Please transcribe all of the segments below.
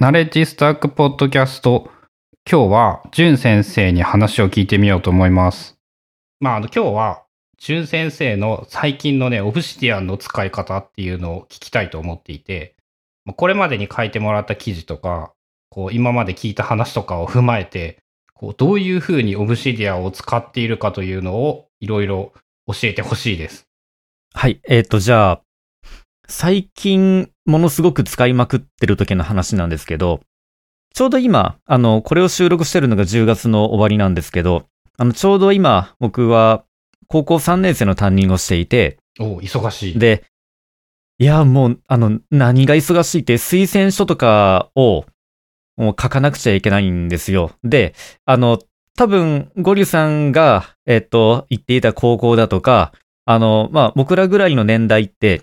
ナレッジスタックポッドキャスト。今日は、ジュン先生に話を聞いてみようと思います。まあ、あの、今日は、ジュン先生の最近のね、オブシディアンの使い方っていうのを聞きたいと思っていて、これまでに書いてもらった記事とか、こう、今まで聞いた話とかを踏まえて、こう、どういうふうにオブシディアンを使っているかというのを、いろいろ教えてほしいです。はい。えっ、と、じゃあ、最近、ものすごく使いまくってる時の話なんですけど、ちょうど今、あの、これを収録してるのが10月の終わりなんですけど、あの、ちょうど今、僕は、高校3年生の担任をしていて、おう忙しい。で、いや、もう、あの、何が忙しいって、推薦書とかを、もう書かなくちゃいけないんですよ。で、あの、多分、ゴリュさんが、えっと、行っていた高校だとか、あの、まあ、僕らぐらいの年代って、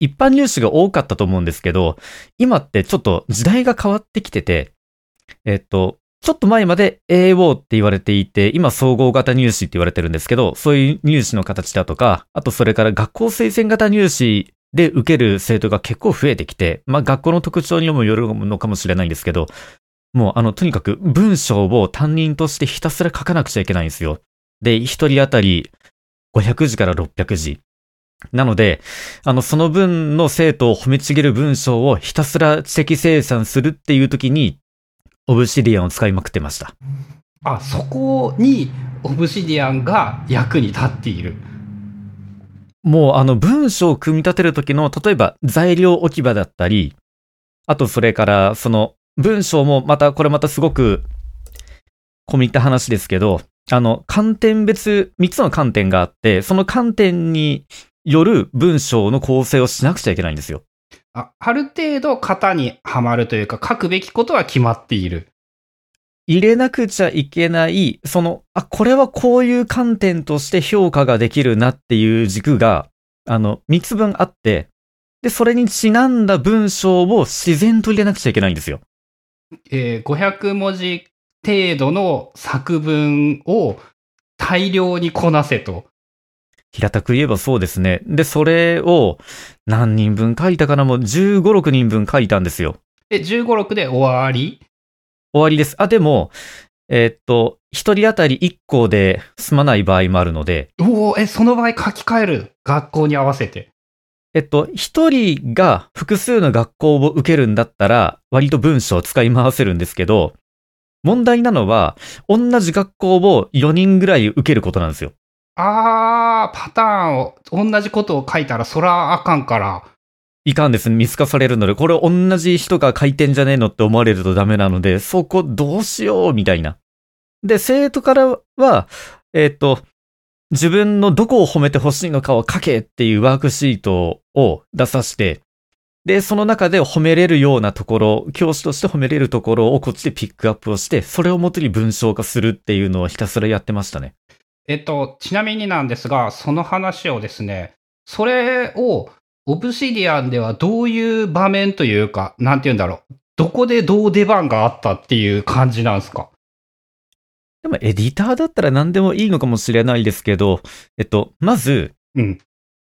一般入試が多かったと思うんですけど、今ってちょっと時代が変わってきてて、えっと、ちょっと前まで AO って言われていて、今総合型入試って言われてるんですけど、そういう入試の形だとか、あとそれから学校推薦型入試で受ける生徒が結構増えてきて、まあ学校の特徴にもよるのかもしれないんですけど、もうあの、とにかく文章を担任としてひたすら書かなくちゃいけないんですよ。で、一人当たり500字から600字。なので、あの、その分の生徒を褒めちぎる文章をひたすら知的生産するっていう時に、オブシディアンを使いまくってました。あ、そこにオブシディアンが役に立っている。もうあの文章を組み立てる時の、例えば材料置き場だったり、あとそれからその文章もまた、これまたすごく込み入った話ですけど、あの観点別3つの観点があって、その観点による文章の構成をしなくちゃいけないんですよ。あある程度型にはまるというか、書くべきことは決まっている。入れなくちゃいけない、その、あ、これはこういう観点として評価ができるなっていう軸が、あの、3つ分あって、で、それにちなんだ文章を自然と入れなくちゃいけないんですよ。えー500文字程度の作文を大量にこなせと。平たく言えばそうですね。で、それを何人分書いたかな？もう15、6人分書いたんですよ。で、15、6で終わり？終わりです。あ、でも、えーっと、一人当たり1個で済まない場合もあるので、おおえ、その場合書き換える？学校に合わせて。えっと、一人が複数の学校を受けるんだったら、割と文章を使い回せるんですけど、問題なのは、同じ学校を4人ぐらい受けることなんですよ。あー、パターンを、同じことを書いたら、そらあかんから。いかんです。見透かされるので、これ同じ人が書いてんじゃねえのって思われるとダメなので、そこどうしようみたいな。で、生徒からは、えっ、と、自分のどこを褒めてほしいのかを書けっていうワークシートを出させて、で、その中で褒めれるようなところ、教師として褒めれるところをこっちでピックアップをして、それをもとに文章化するっていうのをひたすらやってましたね。えっと、ちなみになんですが、その話をですね、それを、オブシディアンではどういう場面というか、なんて言うんだろう。どこでどう出番があったっていう感じなんですか？でもエディターだったら何でもいいのかもしれないですけど、えっと、まず、うん。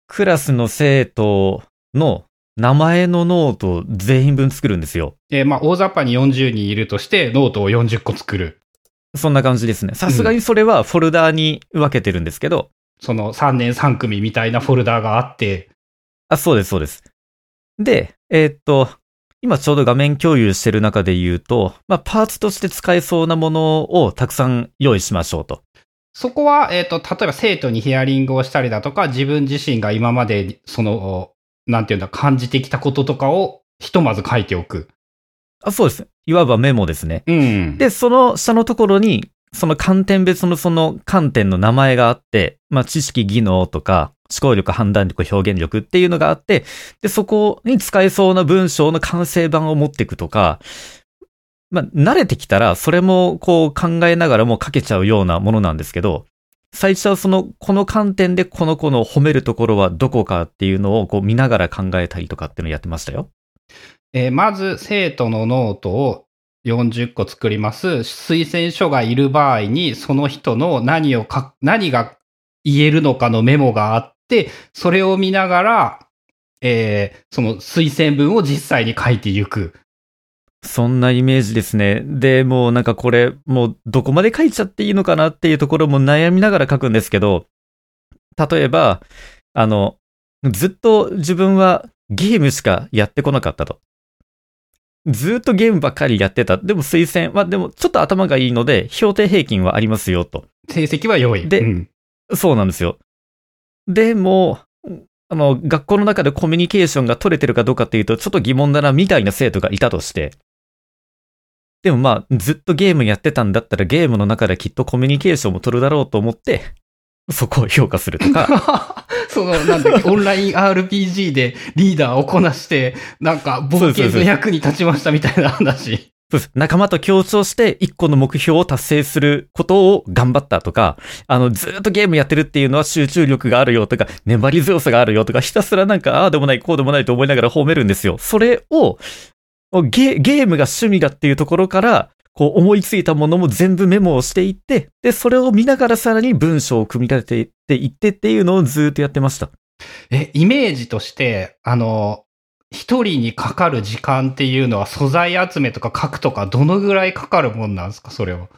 クラスの生徒の名前のノートを全員分作るんですよ。えーまあ、大雑把に40人いるとして、ノートを40個作る。そんな感じですね。さすがにそれはフォルダーに分けてるんですけど、その3年3組みたいなフォルダがあって、あ、そうです、そうです。で、えーっと、今ちょうど画面共有してる中で言うと、まあ、パーツとして使えそうなものをたくさん用意しましょうと。そこは、えっ、と、例えば生徒にヒアリングをしたりだとか、自分自身が今まで、その、なんていうんだ、感じてきたこととかを、ひとまず書いておく。あ、そうです。いわばメモですね。うん。で、その下のところに、その観点別のその観点の名前があって、まあ、知識、技能とか、思考力、判断力、表現力っていうのがあって、で、そこに使えそうな文章の完成版を持っていくとか、まあ、慣れてきたら、それもこう考えながらも書けちゃうようなものなんですけど、最初はその、この観点でこの子の褒めるところはどこかっていうのをこう見ながら考えたりとかっていうのをやってましたよ。えーまず、生徒のノートを40個作ります。推薦書がいる場合に、その人の何をか、何が言えるのかのメモがあって、それを見ながら、えーその推薦文を実際に書いていく。そんなイメージですね。で、もうなんかこれ、もうどこまで書いちゃっていいのかなっていうところも悩みながら書くんですけど、例えば、あの、ずっと自分はゲームしかやってこなかったと。ずっとゲームばっかりやってた。でも推薦は、でもちょっと頭がいいので、評定平均はありますよと。成績は良い。でうんそうなんですよ。でも、あの、学校の中でコミュニケーションが取れてるかどうかっていうと、ちょっと疑問だな、みたいな生徒がいたとして。でもまあ、ずっとゲームやってたんだったら、ゲームの中できっとコミュニケーションも取るだろうと思って、そこを評価するとか。その、なんだっけ、オンライン RPG でリーダーをこなして、なんか、冒険の役に立ちましたみたいな話。そうです。仲間と協調して一個の目標を達成することを頑張ったとか、あの、ずっとゲームやってるっていうのは集中力があるよとか、粘り強さがあるよとか、ひたすらなんか、ああでもない、こうでもないと思いながら褒めるんですよ。それを、ゲゲームが趣味だっていうところから、こう思いついたものも全部メモをしていって、で、それを見ながらさらに文章を組み立てていってっていうのをずっとやってました。え、イメージとして、あの、一人にかかる時間っていうのは素材集めとか書くとかどのぐらいかかるもんなんですか？それは。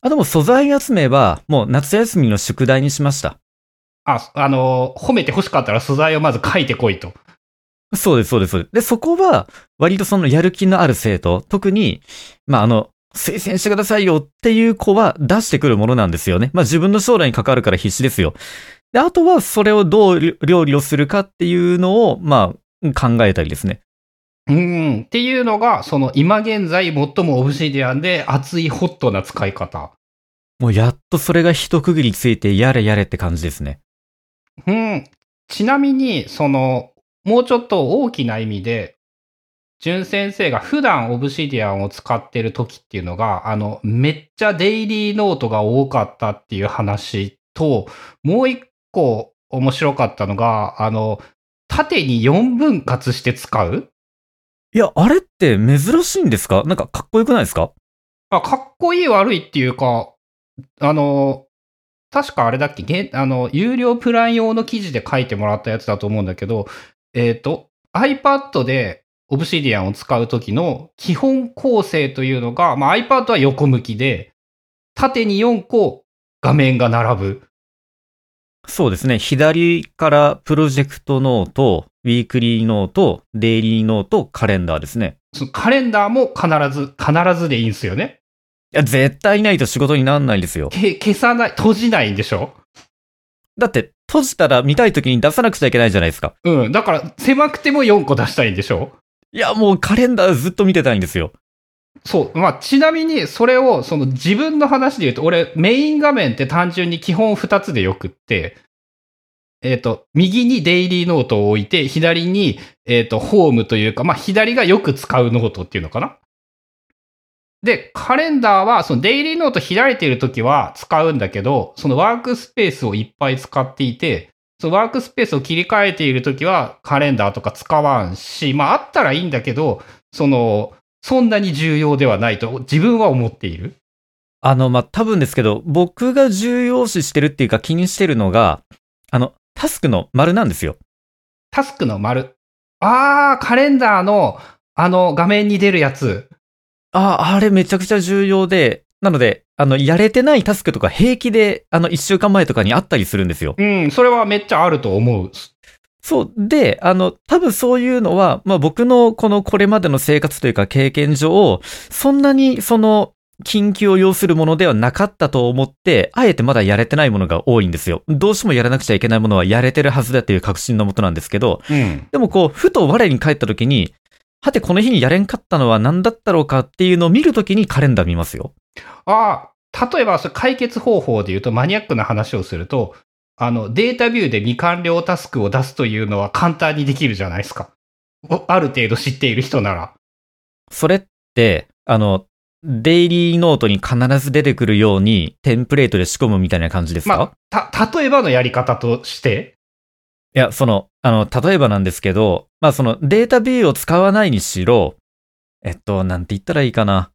あ、でも素材集めはもう夏休みの宿題にしました。あ、あの、褒めて欲しかったら素材をまず書いてこいと。そうです、そうです、そうです。で、そこは、割とそのやる気のある生徒、特に、まあ、あの、推薦してくださいよっていう子は出してくるものなんですよね。まあ、自分の将来に関わるから必死ですよ。で、あとは、それをどう料理をするかっていうのを、まあ、考えたりですね。うん。っていうのが、その今現在最もオブシディアンで熱いホットな使い方。もうやっとそれが一区切りついて、やれやれって感じですね。うん。ちなみに、その、もうちょっと大きな意味で、淳先生が普段オブシディアンを使ってる時っていうのが、あの、めっちゃデイリーノートが多かったっていう話と、もう一個面白かったのが、あの、縦に4分割して使う？いや、あれって珍しいんですか？なんかかっこよくないですか？あ、かっこいい悪いっていうか、あの、確かあれだっけ、げあの、有料プラン用の記事で書いてもらったやつだと思うんだけど、えっ、と、iPad で Obsidian を使うときの基本構成というのが、まあ、iPad は横向きで、縦に4個画面が並ぶ。そうですね。左からプロジェクトノート、ウィークリーノート、デイリーノート、カレンダーですね。そのカレンダーも必ず、必ずでいいんですよね。いや、絶対ないと仕事にならないですよ。け消さない、閉じないんでしょ？だって、閉じたら見たい時に出さなくちゃいけないじゃないですか。うん。だから、狭くても4個出したいんでしょ？いや、もうカレンダーずっと見てたいんですよ。そう。まあ、ちなみに、それを、その自分の話で言うと、俺、メイン画面って単純に基本2つでよくって、えっ、と、右にデイリーノートを置いて、左に、えっ、と、ホームというか、まあ、左がよく使うノートっていうのかな？で、カレンダーは、そのデイリーノート開いているときは使うんだけど、そのワークスペースをいっぱい使っていて、そのワークスペースを切り替えているときはカレンダーとか使わんし、まああったらいいんだけど、その、そんなに重要ではないと自分は思っている。あの、まあ、多分ですけど、僕が重要視してるっていうか気にしてるのが、あの、タスクの丸なんですよ。タスクの丸。あー、カレンダーの、あの、画面に出るやつ。ああ、あれめちゃくちゃ重要で、なので、あの、やれてないタスクとか平気で、あの、一週間前とかにあったりするんですよ。うん、それはめっちゃあると思う。そう。で、あの、多分そういうのは、まあ僕のこのこれまでの生活というか経験上、そんなにその、緊急を要するものではなかったと思って、あえてまだやれてないものが多いんですよ。どうしてもやらなくちゃいけないものはやれてるはずだっていう確信のもとなんですけど、うん。でもこう、ふと我に帰った時に、はてこの日にやれんかったのは何だったろうかっていうのを見るときにカレンダー見ますよ。あー、例えば、それ解決方法で言うと、マニアックな話をすると、あの、データビューで未完了タスクを出すというのは簡単にできるじゃないですか。おある程度知っている人なら。それって、あの、デイリーノートに必ず出てくるようにテンプレートで仕込むみたいな感じですか、まあ、た、例えばのやり方として、いや、その、あの、例えばなんですけど、まあそのデータビューを使わないにしろ、えっと、なんて言ったらいいかな。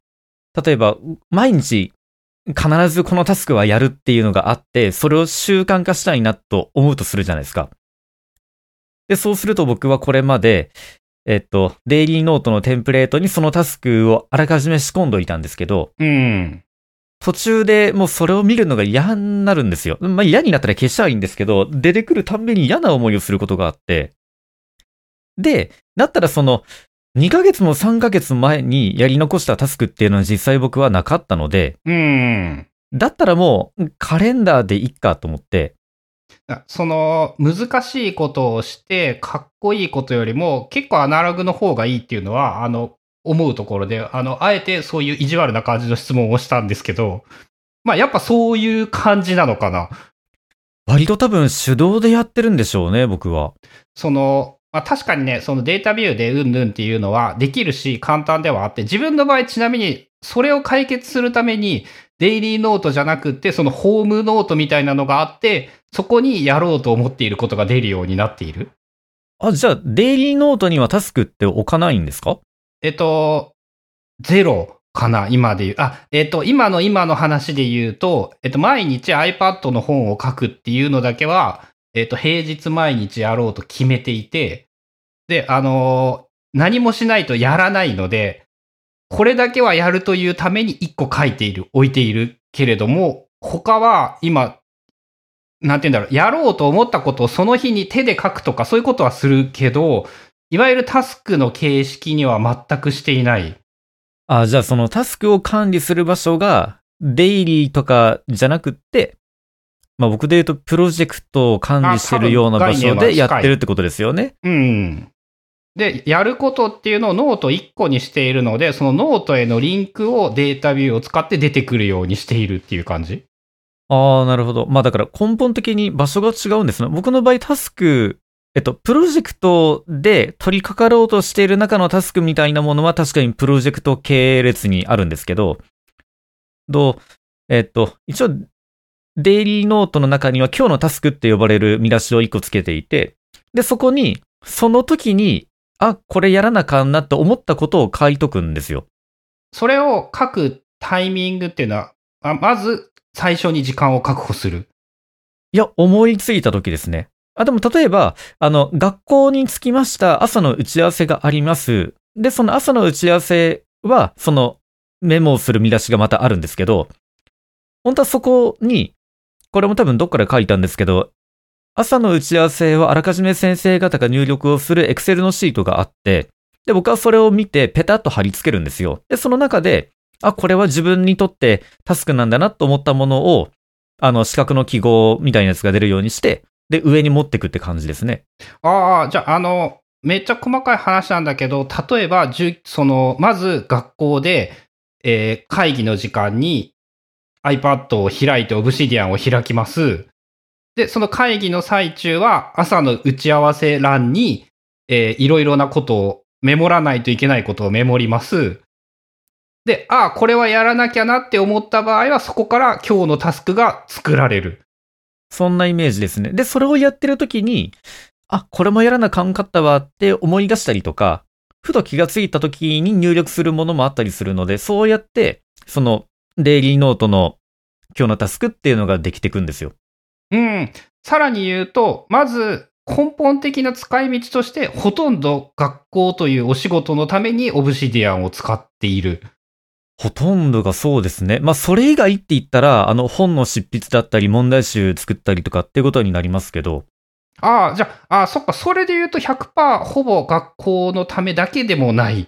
例えば、毎日必ずこのタスクはやるっていうのがあって、それを習慣化したいなと思うとするじゃないですか。で、そうすると僕はこれまで、えっと、デイリーノートのテンプレートにそのタスクをあらかじめ仕込んどいたんですけど、うん。途中でもうそれを見るのが嫌になるんですよ。まあ嫌になったら消しちゃいいんですけど、出てくるたんびに嫌な思いをすることがあって。で、だったらその、2ヶ月も3ヶ月前にやり残したタスクっていうのは実際僕はなかったので、うん。だったらもうカレンダーでいっかと思って、あその難しいことをしてかっこいいことよりも結構アナログの方がいいっていうのはあの思うところであのあえてそういう意地悪な感じの質問をしたんですけどまあやっぱそういう感じなのかな。割と多分手動でやってるんでしょうね、僕は。その、まあ、確かにねそのデータビューでうんぬんっていうのはできるし簡単ではあって自分の場合ちなみにそれを解決するためにデイリーノートじゃなくってそのホームノートみたいなのがあってそこにやろうと思っていることが出るようになっている。あ、じゃあ、デイリーノートにはタスクって置かないんですか？えっと、ゼロかな、今で言う。あ、えっと、今の今の話で言うと、えっと、毎日 iPad の本を書くっていうのだけは、えっと、平日毎日やろうと決めていて、で、あの何もしないとやらないので、これだけはやるというために1個書いている、置いているけれども、他は今、なんて言うんだろう、やろうと思ったことをその日に手で書くとかそういうことはするけど、いわゆるタスクの形式には全くしていない。あ、じゃあそのタスクを管理する場所が、デイリーとかじゃなくって、まあ僕で言うとプロジェクトを管理してるような場所でやってるってことですよね。うん。で、やることっていうのをノート1個にしているので、そのノートへのリンクを Dataview を使って出てくるようにしているっていう感じ。ああ、なるほど。まあだから根本的に場所が違うんですね。僕の場合タスク、えっと、プロジェクトで取り掛かろうとしている中のタスクみたいなものは確かにプロジェクト系列にあるんですけど、どう、えっと、一応、デイリーノートの中には今日のタスクって呼ばれる見出しを一個つけていて、で、そこに、その時に、あ、これやらなあかんなって思ったことを書いとくんですよ。それを書くタイミングっていうのは、あまず最初に時間を確保する。いや、思いついた時ですね。あ、でも例えば、あの、学校に着きました朝の打ち合わせがあります。で、その朝の打ち合わせは、そのメモをする見出しがまたあるんですけど、本当はそこに、これも多分どっかで書いたんですけど、朝の打ち合わせはあらかじめ先生方が入力をする Excel のシートがあって、で、僕はそれを見てペタッと貼り付けるんですよ。で、その中で、あ、これは自分にとってタスクなんだなと思ったものを、あの、四角の記号みたいなやつが出るようにして、で、上に持ってくって感じですね。ああ、じゃあ、あの、めっちゃ細かい話なんだけど、例えば、その、まず学校で、えー会議の時間に iPad を開いて Obsidian を開きます。で、その会議の最中は、朝の打ち合わせ欄に、えーいろいろなことをメモらないといけないことをメモります。で、ああ、これはやらなきゃなって思った場合は、そこから今日のタスクが作られる。そんなイメージですね。で、それをやってる時に、あ、これもやらなあかんかったわって思い出したりとか、ふと気がついた時に入力するものもあったりするので、そうやって、その、デイリーノートの今日のタスクっていうのができてくんですよ。うん。さらに言うと、まず根本的な使い道として、ほとんど学校というお仕事のためにオブシディアンを使っている。ほとんどがそうですね。まあ、それ以外って言ったら、あの、本の執筆だったり、問題集作ったりとかっていうことになりますけど、ああ、じゃあ、ああ、そっか、それで言うと100%ほぼ学校のためだけでもない。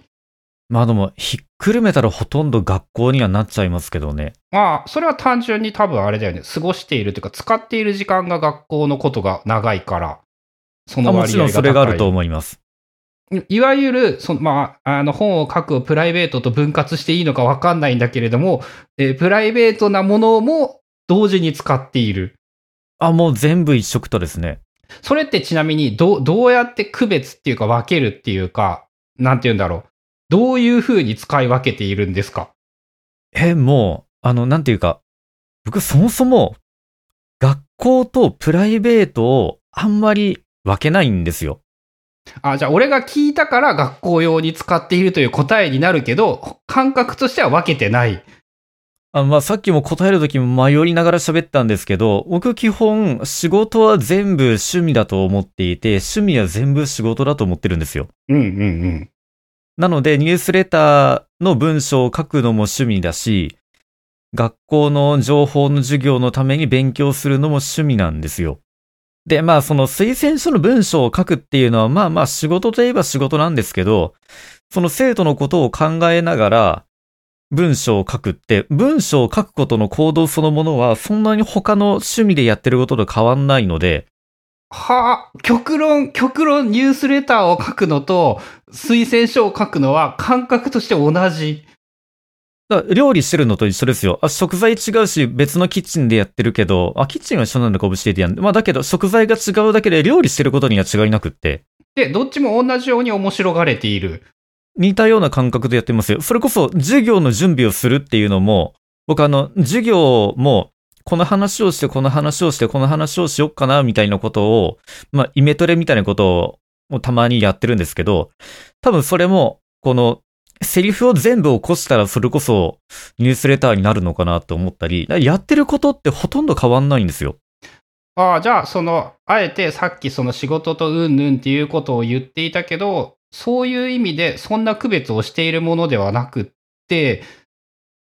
まあでも、ひっくるめたらほとんど学校にはなっちゃいますけどね。まあ、それは単純に多分あれだよね。過ごしているというか、使っている時間が学校のことが長いから、そあもちろんの割合が高い。それがあると思います。いわゆる、そのまあ、あの本を書くをプライベートと分割していいのか分かんないんだけれども、えープライベートなものも同時に使っている。あ、もう全部一色とですね。それってちなみにどう、どうやって区別っていうか分けるっていうか、なんて言うんだろう。どういうふうに使い分けているんですか？え、もう、あの、なんていうか、僕そもそも、学校とプライベートをあんまり分けないんですよ。あ、じゃあ俺が聞いたから学校用に使っているという答えになるけど、感覚としては分けてない。あまあ、さっきも答えるときも迷いながら喋ったんですけど、僕基本仕事は全部趣味だと思っていて、趣味は全部仕事だと思ってるんですよ。うんうんうん。なので、ニュースレターの文章を書くのも趣味だし、学校の情報の授業のために勉強するのも趣味なんですよ。で、まあ、その推薦書の文章を書くっていうのは、まあまあ仕事といえば仕事なんですけど、その生徒のことを考えながら、文章を書くって、文章を書くことの行動そのものは、そんなに他の趣味でやってることと変わんないので、はあ、極論、極論ニュースレターを書くのと、推薦書を書くのは感覚として同じ。料理してるのと一緒ですよ。あ、食材違うし、別のキッチンでやってるけど、あ、キッチンは一緒なんだか教えてやん。まあだけど、食材が違うだけで料理してることには違いなくって、で、どっちも同じように面白がれている。似たような感覚でやってますよ。それこそ、授業の準備をするっていうのも、僕あの、授業も、この話をして、この話をして、この話をしよっかな、みたいなことを、まあ、イメトレみたいなことをたまにやってるんですけど、多分それも、この、セリフを全部起こしたらそれこそニュースレターになるのかなと思ったり、やってることってほとんど変わんないんですよ。ああ、じゃあ、その、あえてさっきその仕事とうんぬんっていうことを言っていたけど、そういう意味でそんな区別をしているものではなくって、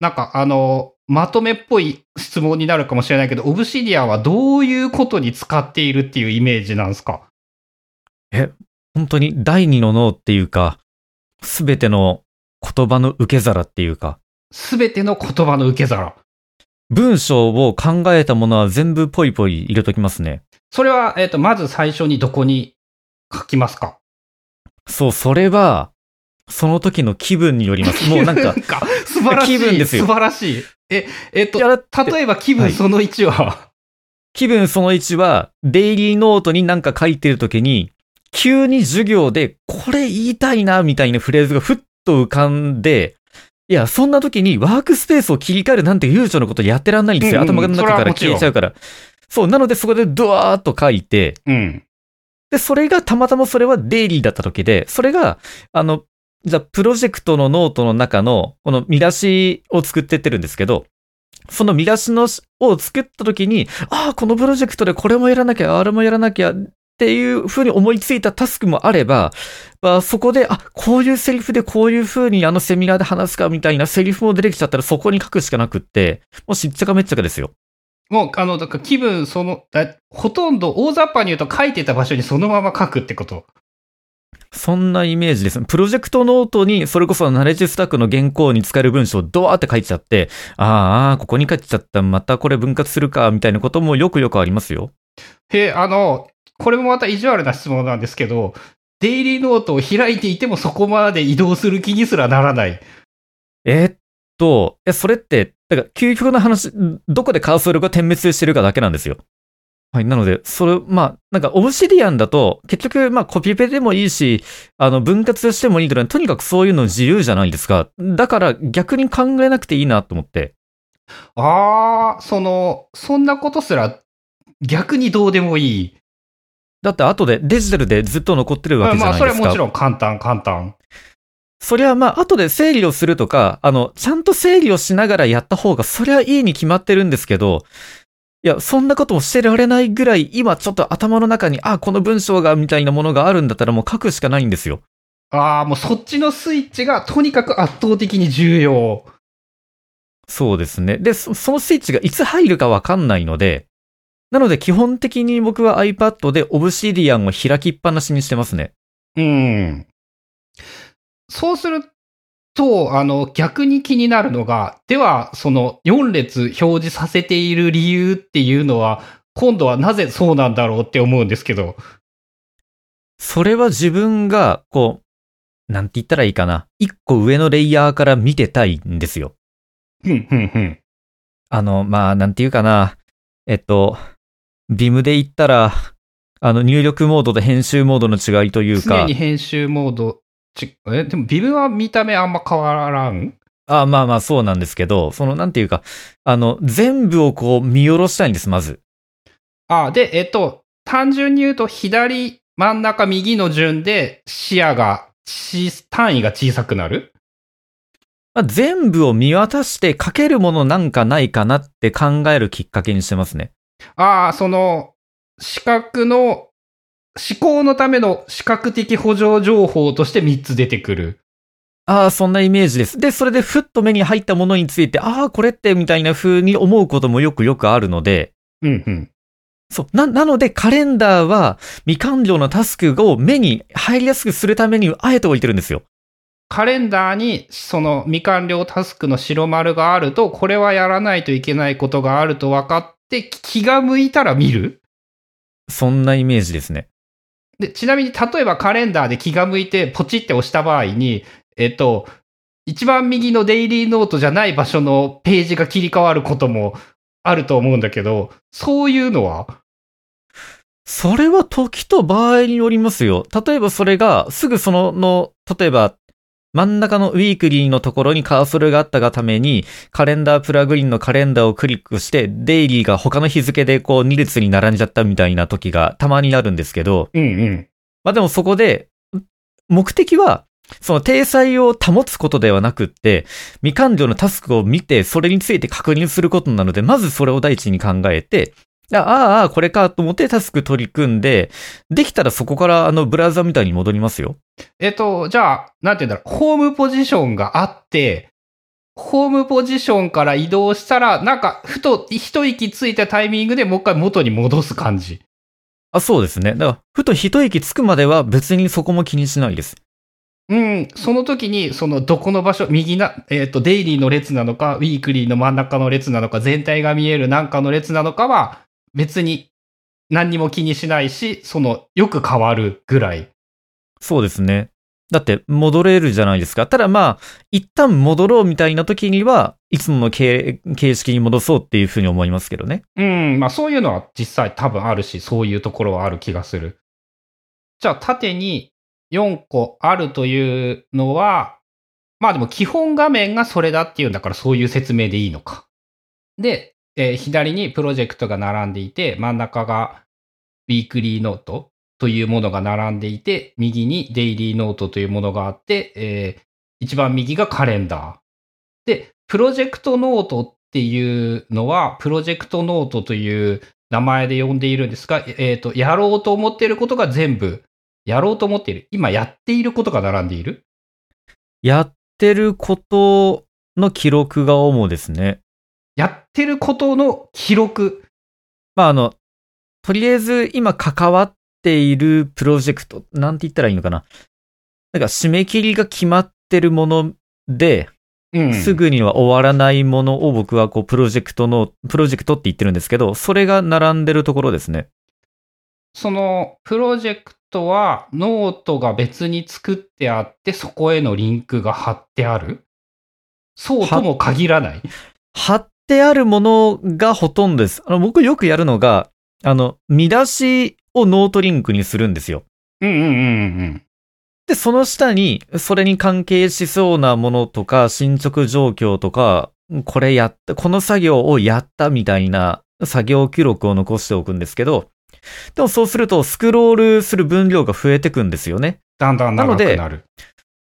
なんかあの、まとめっぽい質問になるかもしれないけど、オブシディアンはどういうことに使っているっていうイメージなんですか？本当に第二の脳っていうか、すべての言葉の受け皿っていうか、すべての言葉の受け皿。文章を考えたものは全部ポイポイ入れときますね。それは、えっ、と、まず最初にどこに書きますか？そう、それは、その時の気分によります。もうなんか、素晴らしい。気分ですよ素晴らしい。え、えっ、と、例えば気はい分その1は、気分その1は、デイリーノートになんか書いてる時に、急に授業で、これ言いたいな、みたいなフレーズがふっと浮かんで、いや、そんな時にワークスペースを切り替えるなんて悠長なことやってらんないんですよ。うんうん頭の中から消えちゃうから。そう、なのでそこでドワーっと書いて、うん。で、それがたまたまそれはデイリーだった時で、それが、あの、じゃあプロジェクトのノートの中の、この見出しを作ってってるんですけど、その見出しのしを作った時に、ああ、このプロジェクトでこれもやらなきゃ、あれもやらなきゃっていう風に思いついたタスクもあれば、まあ、そこで、あ、こういうセリフでこういう風にあのセミナーで話すかみたいなセリフも出てきちゃったらそこに書くしかなくって、もうしっちゃかめっちゃかですよ。もう、あの、だから気分その、だほとんど大雑把に言うと書いてた場所にそのまま書くってこと？そんなイメージです。プロジェクトノートに、それこそナレッジスタックの原稿に使える文章をドワーって書いちゃって、ああ、ここに書いちゃった、またこれ分割するか、みたいなこともよくよくありますよ。へえ、あの、これもまた意地悪な質問なんですけど、デイリーノートを開いていてもそこまで移動する気にすらならない。えーっと、え、それって、だから究極の話、どこでカーソルが点滅してるかだけなんですよ。はい。なので、それ、まあ、なんか、オブシディアンだと、結局、まあ、コピペでもいいし、あの、分割してもいいけど、とにかくそういうの自由じゃないですか。だから、逆に考えなくていいなと思って。ああ、その、そんなことすら逆にどうでもいい。だって、後でデジタルでずっと残ってるわけじゃまあ、ないですか。それはもちろん簡単、簡単。そりゃまあ、後で整理をするとか、あの、ちゃんと整理をしながらやった方が、そりゃいいに決まってるんですけど、いや、そんなこともしてられないぐらい、今ちょっと頭の中に、あ、この文章が、みたいなものがあるんだったらもう書くしかないんですよ。ああ、もうそっちのスイッチがとにかく圧倒的に重要。そうですね。で、そそのスイッチがいつ入るかわかんないので、なので基本的に僕は iPad で Obsidian を開きっぱなしにしてますね。うん。そうすると、あの、逆に気になるのが、では、その4列表示させている理由っていうのは、今度はなぜそうなんだろうって思うんですけど。それは自分が、こう、なんて言ったらいいかな。一個上のレイヤーから見てたいんですよ。ふんふんふん。あの、まあ、なんていうかな。えっと、ビムで言ったら、あの、入力モードと編集モードの違いというか常に、編集モード、ちえ、でもビブは見た目あんま変わらん？あまあまあそうなんですけど、その、なんていうか、あの、全部をこう見下ろしたいんです、まず。あ、で、えっと、単純に言うと、左、真ん中、右の順で視野が、ち単位が小さくなる？まあ、全部を見渡して書けるものなんかないかなって考えるきっかけにしてますね。ああ、その、視覚の、思考のための視覚的補助情報として3つ出てくる。ああ、そんなイメージです。で、それでふっと目に入ったものについて、ああ、これってみたいな風に思うこともよくよくあるので、うんうん。そう。な、なので、カレンダーは未完了のタスクを目に入りやすくするために、あえて置いてるんですよ。カレンダーにその未完了タスクの白丸があると、これはやらないといけないことがあると分かって、気が向いたら見る？そんなイメージですね。で、ちなみに例えばカレンダーで気が向いてポチって押した場合に、えっと、一番右のデイリーノートじゃない場所のページが切り替わることもあると思うんだけど、そういうのは？それは時と場合によりますよ。例えばそれが、すぐその、の、例えば、真ん中のウィークリーのところにカーソルがあったがために、カレンダープラグインのカレンダーをクリックして、デイリーが他の日付でこう2列に並んじゃったみたいな時がたまになるんですけど、うんうん。まあでもそこで、目的は、その体裁を保つことではなくって、未完了のタスクを見て、それについて確認することなので、まずそれを第一に考えて、ああ、ああ、これかと思ってタスク取り組んで、できたらそこからあのブラウザみたいに戻りますよ。えっと、じゃあ、なんて言うんだろう、ホームポジションがあって、ホームポジションから移動したら、なんか、ふと一息ついたタイミングでもう一回元に戻す感じ。あ、そうですね。だから、ふと一息つくまでは別にそこも気にしないです。うん、その時に、その、どこの場所、右な、えっ、と、デイリーの列なのか、ウィークリーの真ん中の列なのか、全体が見えるなんかの列なのかは、別に何にも気にしないし、その、よく変わるぐらい。そうですね。だって戻れるじゃないですか。ただまあ、一旦戻ろうみたいな時には、いつもの形形式に戻そうっていうふうに思いますけどね。うん、まあそういうのは実際多分あるし、そういうところはある気がする。じゃあ縦に4個あるというのは、まあでも基本画面がそれだっていうんだからそういう説明でいいのか。で、えー左にプロジェクトが並んでいて、真ん中がウィークリーノートというものが並んでいて、右にデイリーノートというものがあって、えー一番右がカレンダー。で、プロジェクトノートっていうのは、プロジェクトノートという名前で呼んでいるんですが、えっ、と、やろうと思っていることが全部、やろうと思っている。今やっていることが並んでいる。やってることの記録が主ですね。やってることの記録。まああの、とりあえず今関わっているプロジェクト、なんて言ったらいいのかな。なんか締め切りが決まってるもので、うんすぐには終わらないものを僕はこうプロジェクトの、プロジェクトって言ってるんですけど、それが並んでるところですね。そのプロジェクトはノートが別に作ってあって、そこへのリンクが貼ってあるそうとも限らない。貼ってあるものがほとんどです。あの僕よくやるのが、あの、見出しをノートリンクにするんですよ。うんうんうんうん。で、その下に、それに関係しそうなものとか、進捗状況とか、これやった、この作業をやったみたいな作業記録を残しておくんですけど、でもそうすると、スクロールする分量が増えてくんですよね。だんだん長くなる。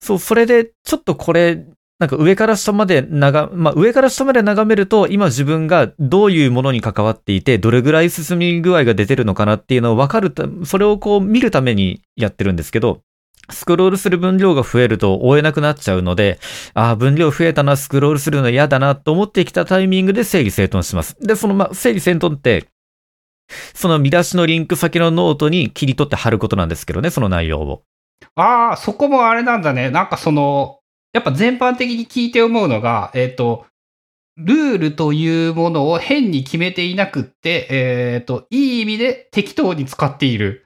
そう、それで、ちょっとこれ、なんか上から下まで長、まあ上から下まで眺めると、今自分がどういうものに関わっていて、どれぐらい進み具合が出てるのかなっていうのを分かるた、それをこう見るためにやってるんですけど、スクロールする分量が増えると追えなくなっちゃうので、ああ、分量増えたな、スクロールするの嫌だなと思ってきたタイミングで整理整頓します。で、そのま、整理整頓って、その見出しのリンク先のノートに切り取って貼ることなんですけどね、その内容を。ああ、そこもあれなんだね。なんかその、やっぱ全般的に聞いて思うのが、えっ、と、ルールというものを変に決めていなくって、えっ、と、いい意味で適当に使っている。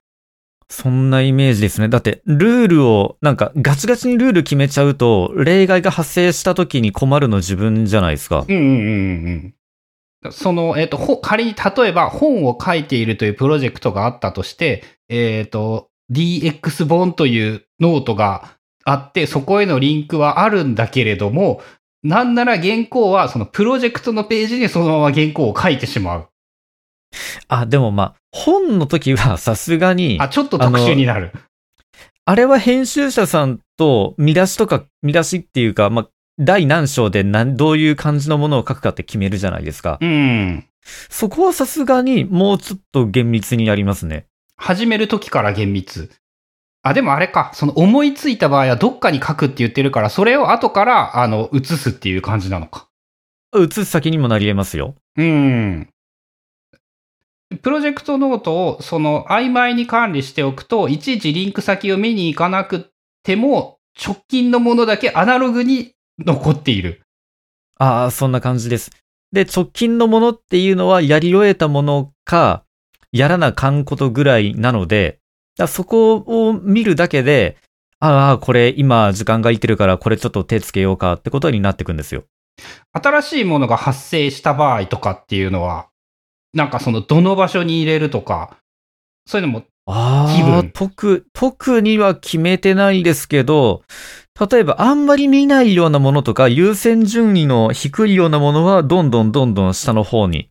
そんなイメージですね。だって、ルールを、なんか、ガチガチにルール決めちゃうと、例外が発生した時に困るの自分じゃないですか。うんうんうんうん。その、えっ、と、ほ仮に例えば本を書いているというプロジェクトがあったとして、えっ、と、DX 本というノートがあって、そこへのリンクはあるんだけれども、なんなら原稿はそのプロジェクトのページにそのまま原稿を書いてしまう。あ、でもまあ、本の時はさすがに、あ、ちょっと特殊になる。あれは編集者さんと見出しとか、見出しっていうか、まあ、第何章で何、どういう感じのものを書くかって決めるじゃないですか。うん。そこはさすがにもうちょっと厳密にやりますね。始める時から厳密。あ、でもあれか。その思いついた場合はどっかに書くって言ってるから、それを後から、あの、移すっていう感じなのか。移す先にもなり得ますよ。うん。プロジェクトノートをその曖昧に管理しておくと、いちいちリンク先を見に行かなくても、直近のものだけアナログに残っている。ああ、そんな感じです。で、直近のものっていうのはやり終えたものか、やらなかんことぐらいなので、だそこを見るだけで、ああ、これ今時間が空いてるからこれちょっと手つけようかってことになってくんですよ。新しいものが発生した場合とかっていうのは、なんかそのどの場所に入れるとか、そういうのも、気分、特、特には決めてないですけど、例えばあんまり見ないようなものとか、優先順位の低いようなものは、どんどんどんどん下の方に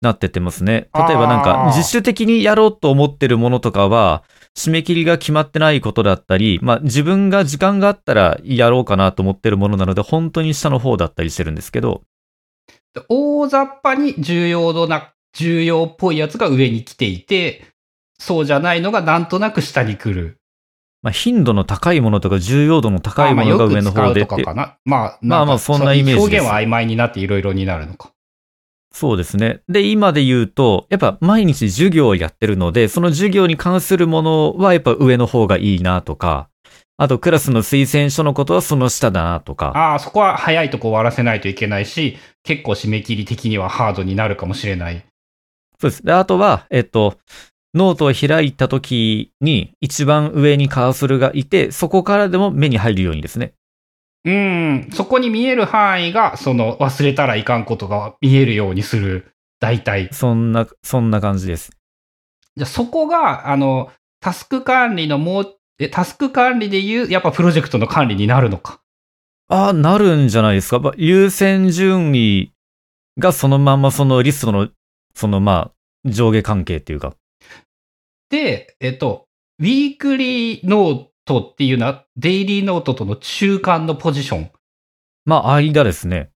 なってってますね。例えばなんあかー、自主的にやろうと思ってるものとかは、締め切りが決まってないことだったり、まあ自分が時間があったらやろうかなと思ってるものなので、本当に下の方だったりしてるんですけど、大雑把に重要度な、重要っぽいやつが上に来ていて、そうじゃないのがなんとなく下に来る。まあ頻度の高いものとか重要度の高いものが上の方でまああそんなイメージです表現は曖昧になっていろいろになるのか。そうですね。で、今で言うと、やっぱ毎日授業をやってるので、その授業に関するものはやっぱ上の方がいいなとか、あとクラスの推薦書のことはその下だなとか。ああ、そこは早いとこ終わらせないといけないし、結構締め切り的にはハードになるかもしれない。そうです。で、あとは、えっと、ノートを開いた時に一番上にカーソルがいて、そこからでも目に入るようにですね。うん、そこに見える範囲が、その忘れたらいかんことが見えるようにする。大体。そんな、そんな感じです。じゃあそこが、あの、タスク管理のもう、えタスク管理でいう、やっぱプロジェクトの管理になるのか。ああ、なるんじゃないですか。まあ優先順位がそのままそのリストの、そのまあ、上下関係っていうか。で、えっと、ウィークリーノートっていうのは、デイリーノートとの中間のポジション。まあ、間ですね。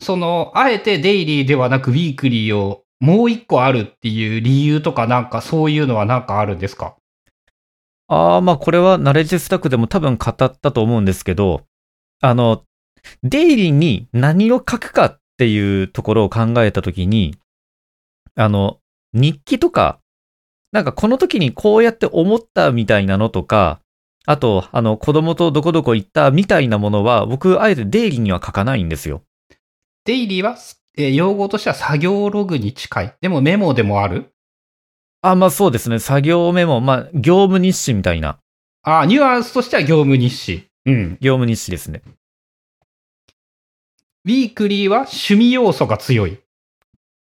その、あえてデイリーではなくウィークリーをもう一個あるっていう理由とかなんかそういうのはなんかあるんですか？ああ、まあこれはナレッジスタックでも多分語ったと思うんですけど、あの、デイリーに何を書くかっていうところを考えたときに、あの、日記とか、なんかこの時にこうやって思ったみたいなのとか、あと、あの、子供とどこどこ行ったみたいなものは、僕、あえてデイリーには書かないんですよ。デイリーは、えー用語としては作業ログに近い。でもメモでもある？あ、まあそうですね。作業メモ、まあ、業務日誌みたいな、ああ、ニュアンスとしては業務日誌。うん。業務日誌ですね。ウィークリーは趣味要素が強い。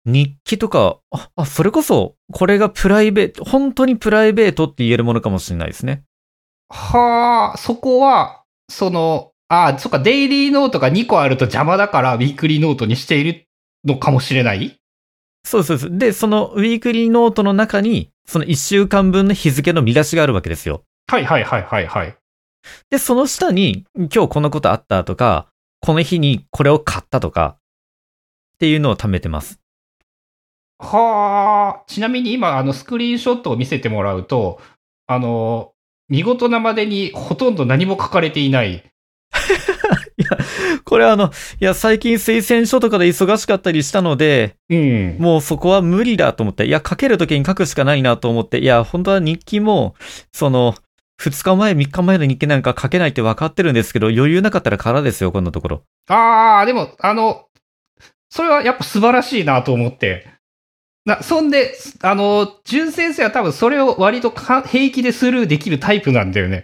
日記とか、あ、あ、それこそ、これがプライベート、本当にプライベートって言えるものかもしれないですね。はあ、そこは、その、ああ、そっか、デイリーノートが2個あると邪魔だから、ウィークリーノートにしているのかもしれない？そうですそうでそのウィークリーノートの中に、その1週間分の日付の見出しがあるわけですよ。はいはいはいはいはい。で、その下に、今日こんなことあったとか、この日にこれを買ったとか、っていうのを貯めてます。はあ、ちなみに今、あの、スクリーンショットを見せてもらうと、あの、見事なまでにほとんど何も書かれていない。これあの、いや、最近推薦書とかで忙しかったりしたので、うん。もうそこは無理だと思って、いや、書けるときに書くしかないなと思って、いや、本当は日記も、その、2日前、3日前の日記なんか書けないって分かってるんですけど、余裕なかったら空ですよ、こんなところ。ああ、でも、あの、それはやっぱ素晴らしいなと思って。な、そんで、あの、純先生は多分それを割とか平気でスルーできるタイプなんだよね。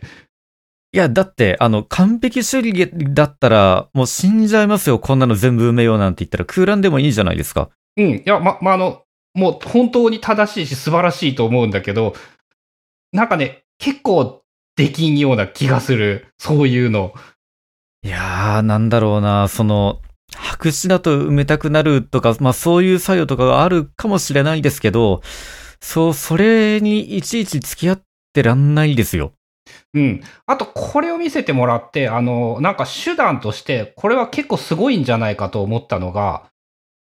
いや、だって、あの、完璧主義だったら、もう死んじゃいますよ、こんなの全部埋めようなんて言ったら、空欄でもいいじゃないですか。うん。いや、ま、まあ、あの、もう本当に正しいし素晴らしいと思うんだけど、なんかね、結構できんような気がする。そういうの。いやー、なんだろうな、その、白紙だと埋めたくなるとか、まあそういう作用とかがあるかもしれないですけど、そう、それにいちいち付き合ってらんないですよ。うん。あと、これを見せてもらって、あの、なんか手段として、これは結構すごいんじゃないかと思ったのが、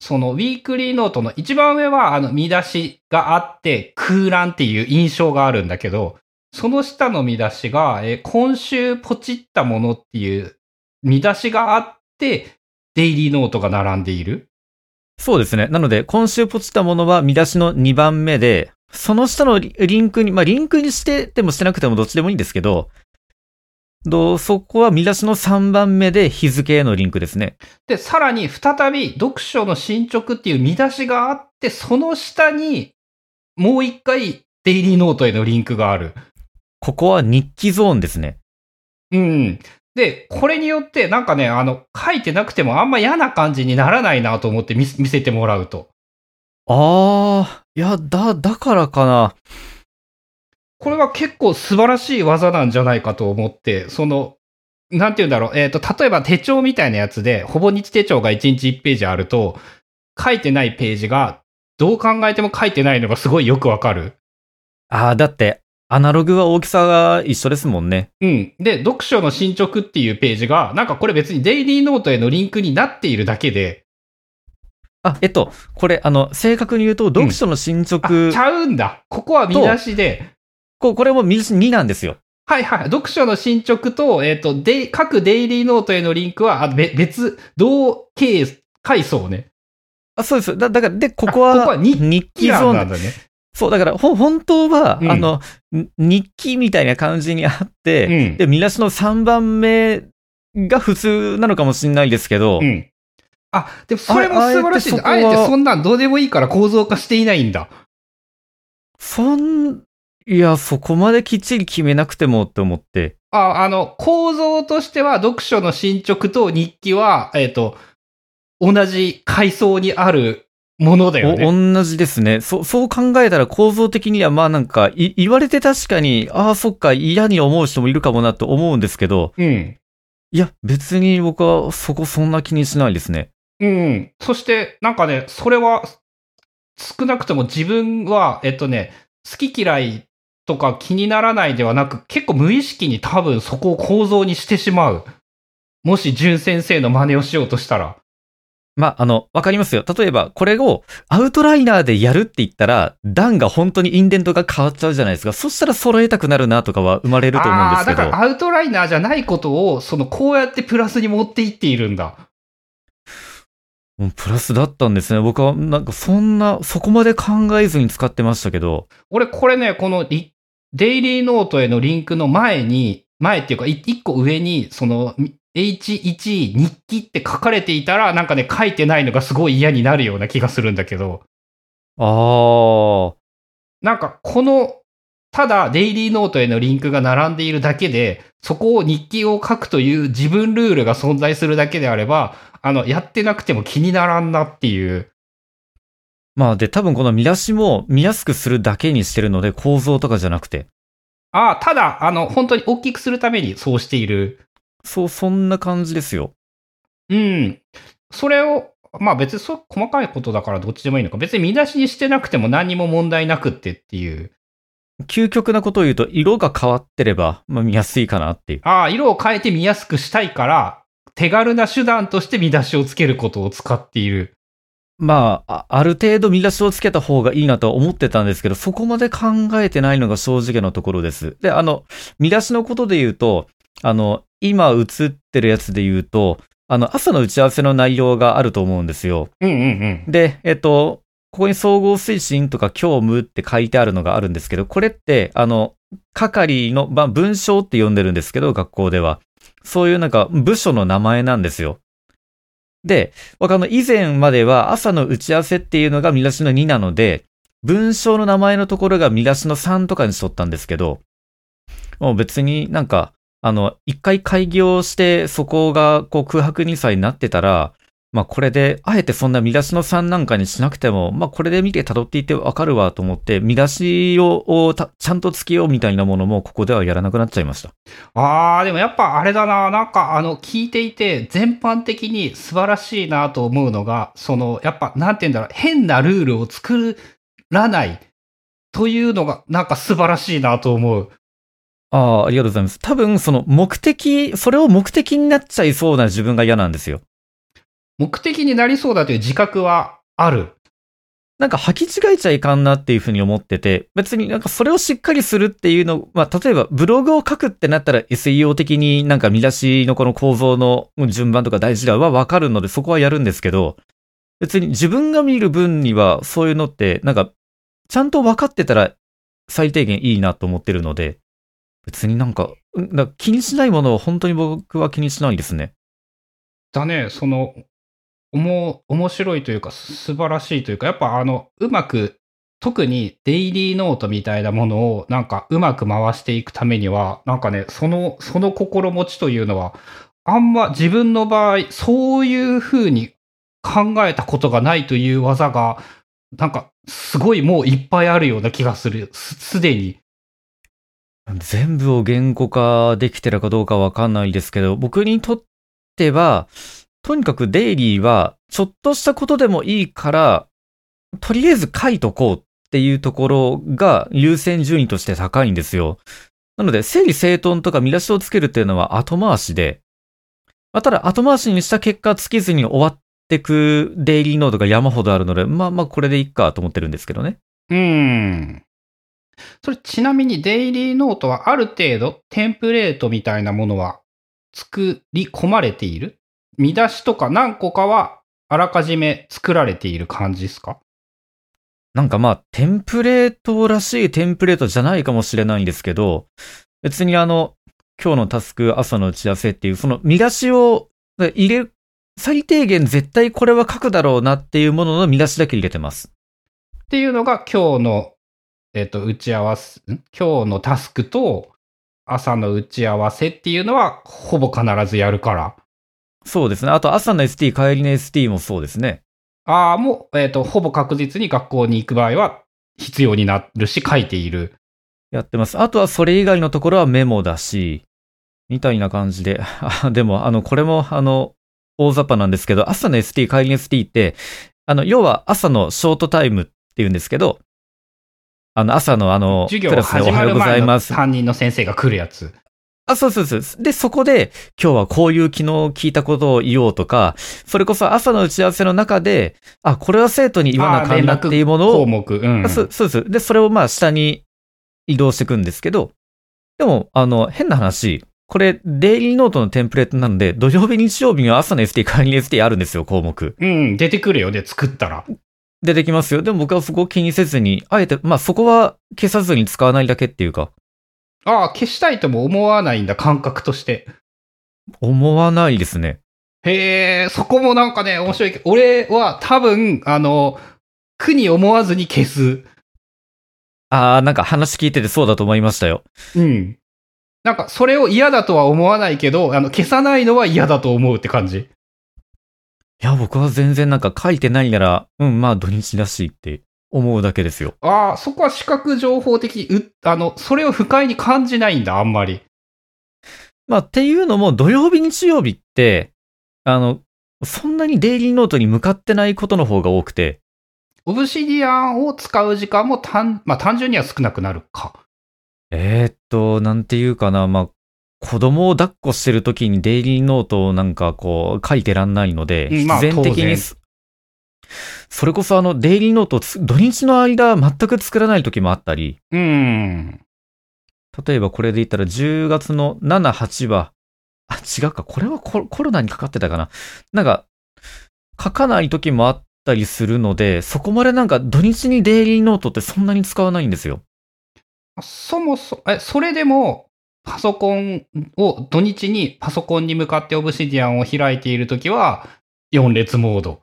そのウィークリーノートの一番上は、あの、見出しがあって、空欄っていう印象があるんだけど、その下の見出しが、えー今週ポチったものっていう見出しがあって、デイリーノートが並んでいる？そうですね。なので、今週ポチったものは見出しの2番目で、その下のリリンクに、まあ、リンクにしててもしてなくてもどっちでもいいんですけど、どそこは見出しの3番目で日付へのリンクですね。で、さらに再び読書の進捗っていう見出しがあって、その下にもう一回デイリーノートへのリンクがある。ここは日記ゾーンですね。うん。で、これによってなんかね、あの、書いてなくてもあんま嫌な感じにならないなと思って見見せてもらうと。あー、いや、だ、だからかな。これは結構素晴らしい技なんじゃないかと思って、その、なんて言うんだろう。えっ、と、例えば手帳みたいなやつで、ほぼ日手帳が1日1ページあると、書いてないページが、どう考えても書いてないのがすごいよくわかる。あー、だって、アナログは大きさが一緒ですもんね。うん。で、読書の進捗っていうページが、なんかこれ別にデイリーノートへのリンクになっているだけで、あ、えっと、これ、あの、正確に言うと、読書の進あ、捗、ちゃうんだ。ここは見出しで、ここれも見出し2なんですよ。はいはい。読書の進捗と、えっ、と、で、各デイリーノートへのリンクは、あべ別、同系階層ね。あ、そうです。だ、だから、で、ここあここはは日日記ゾなんだね。そう、だから、ほ、本当は、うんあの、ん日記みたいな感じにあって、うんで、見出しの3番目が普通なのかもしれないですけど、うん。あ、でもそれもあ素晴らしい。あえあえてそんなんどうでもいいから構造化していないんだ。そん、いや、そこまできっちり決めなくてもって思って。あ、あの、構造としては、読書の進捗と日記は、えっ、と、同じ階層にあるものだよね。お同じですね。そ、そう考えたら構造的にはまあなんか、い言われて確かに、ああ、そっか、嫌に思う人もいるかもなと思うんですけど、うん。いや、別に僕はそこそんな気にしないですね。うん。そして、なんかね、それは、少なくとも自分は、えっとね、好き嫌いとか気にならないではなく、結構無意識に多分そこを構造にしてしまう。もし、淳先生の真似をしようとしたら。まあ、あの、わかりますよ。例えば、これをアウトライナーでやるって言ったら、段が本当にインデントが変わっちゃうじゃないですか。そしたら揃えたくなるなとかは生まれると思うんですけど。ああー、だからアウトライナーじゃないことを、その、こうやってプラスに持っていっているんだ。プラスだったんですね。僕はなんかそんな、そこまで考えずに使ってましたけど。俺、これね、このリ、デイリーノートへのリンクの前に、前っていうか、い一個上に、その、H1 日記って書かれていたら、なんかね、書いてないのがすごい嫌になるような気がするんだけど、ああ。なんか、この、ただ、デイリーノートへのリンクが並んでいるだけで、そこを日記を書くという自分ルールが存在するだけであれば、あの、やってなくても気にならんなっていう。まあで、多分この見出しも見やすくするだけにしてるので、構造とかじゃなくて。ああ、ただ、あの、本当に大きくするためにそうしている。そう、そんな感じですよ。うん。それを、まあ別にそう細かいことだからどっちでもいいのか。別に見出しにしてなくても何にも問題なくってっていう。究極なことを言うと、色が変わってれば、まあ見やすいかなっていう。ああ、色を変えて見やすくしたいから、手軽な手段として見出しをつけることを使っている。まあ、あある程度見出しをつけた方がいいなとは思ってたんですけど、そこまで考えてないのが正直なところです。で、あの、見出しのことで言うと、あの、今映ってるやつで言うと、あの、朝の打ち合わせの内容があると思うんですよ。うんうんうん。で、えっと、ここに総合推進とか教務って書いてあるのがあるんですけど、これって、あの、係の、まあ、文章って呼んでるんですけど、学校では。そういうなんか部署の名前なんですよ。で、僕あの、以前までは朝の打ち合わせっていうのが見出しの2なので、文章の名前のところが見出しの3とかにしとったんですけど、もう別になんか、あの、一回開業してそこがこう空白2歳になってたら、まあこれで、あえてそんな見出しの3なんかにしなくても、まあこれで見て辿っていってわかるわと思って、見出しをちゃんとつけようみたいなものもここではやらなくなっちゃいました。ああ、でもやっぱあれだな、なんかあの、聞いていて全般的に素晴らしいなと思うのが、その、やっぱ、なんて言うんだろう、変なルールを作らないというのが、なんか素晴らしいなと思う。ああ、ありがとうございます。多分、その目的、それを目的になっちゃいそうな自分が嫌なんですよ。目的になりそうだという自覚はある。なんか履き違えちゃいかんなっていうふうに思ってて、別になんかそれをしっかりするっていうの、まあ例えばブログを書くってなったら SEO 的になんか見出しのこの構造の順番とか大事だはわかるのでそこはやるんですけど、別に自分が見る分にはそういうのってなんかちゃんと分かってたら最低限いいなと思ってるので、別になんか、か気にしないものを本当に僕は気にしないですね。だね、その、おも、面白いというか、素晴らしいというか、やっぱあの、うまく、特にデイリーノートみたいなものを、なんかうまく回していくためには、なんかね、その、その心持ちというのは、あんま自分の場合、そういうふうに考えたことがないという技が、なんか、すごいもういっぱいあるような気がする。すでに。全部を言語化できてるかどうかわかんないですけど、僕にとっては、とにかくデイリーは、ちょっとしたことでもいいから、とりあえず書いとこうっていうところが優先順位として高いんですよ。なので、整理整頓とか見出しをつけるっていうのは後回しで、まあ、ただ後回しにした結果つきずに終わってくデイリーノートが山ほどあるので、まあまあこれでいいかと思ってるんですけどね。うーん。それちなみにデイリーノートはある程度テンプレートみたいなものは作り込まれている見出しとか何個かはあらかじめ作られている感じですか？なんかまあ、テンプレートらしいテンプレートじゃないかもしれないんですけど、別にあの、今日のタスク朝の打ち合わせっていう、その見出しを入れ、最低限絶対これは書くだろうなっていうものの見出しだけ入れてます。っていうのが今日の、えっ、ー、と、打ち合わせ、今日のタスクと朝の打ち合わせっていうのはほぼ必ずやるから。そうですね。あと朝の ST、帰りの ST もそうですね。ああ、もう、えっ、ー、と、ほぼ確実に学校に行く場合は必要になるし、書いている。やってます。あとはそれ以外のところはメモだし、みたいな感じで。あ でも、あの、これも、あの、大雑把なんですけど、朝の ST、帰りの ST って、あの、要は朝のショートタイムって言うんですけど、あの、朝のあの、授業始まる前の担任の先生が来るやつ。あ、そうそうそう。で、そこで、今日はこういう昨日聞いたことを言おうとか、それこそ朝の打ち合わせの中で、あ、これは生徒に言わなあかんなっていうものを、項目、うん。そうそうです。で、それをまあ下に移動していくんですけど、でも、あの、変な話、これ、デイリーノートのテンプレートなので、土曜日、日曜日には朝の ST、帰りの ST あるんですよ、項目。うん、出てくるよね、作ったら。出てきますよ。でも僕はそこを気にせずに、あえて、まあそこは消さずに使わないだけっていうか。ああ、消したいとも思わないんだ、感覚として。思わないですね。へえ、そこもなんかね、面白い。俺は多分、あの、苦に思わずに消す。ああ、なんか話聞いててそうだと思いましたよ。うん。なんか、それを嫌だとは思わないけど、あの、消さないのは嫌だと思うって感じ。いや、僕は全然なんか書いてないなら、うん、まあ土日だしって思うだけですよ。ああ、そこは視覚情報的、う、あの、それを不快に感じないんだ、あんまり。まあ、っていうのも、土曜日、日曜日って、あの、そんなにデイリーノートに向かってないことの方が多くて。オブシディアンを使う時間も単、まあ単純には少なくなるか。えー、っと、なんていうかな、まあ、子供を抱っこしてる時にデイリーノートをなんかこう書いてらんないので、必然的に、それこそあの、デイリーノート土日の間全く作らない時もあったり。うん。例えばこれで言ったら10月の7、8は、あ、違うか。これはコロナにかかってたかな。なんか、書かない時もあったりするので、そこまでなんか土日にデイリーノートってそんなに使わないんですよ。そもそ、え、それでも、パソコンを土日にパソコンに向かってオブシディアンを開いているときは、4列モード。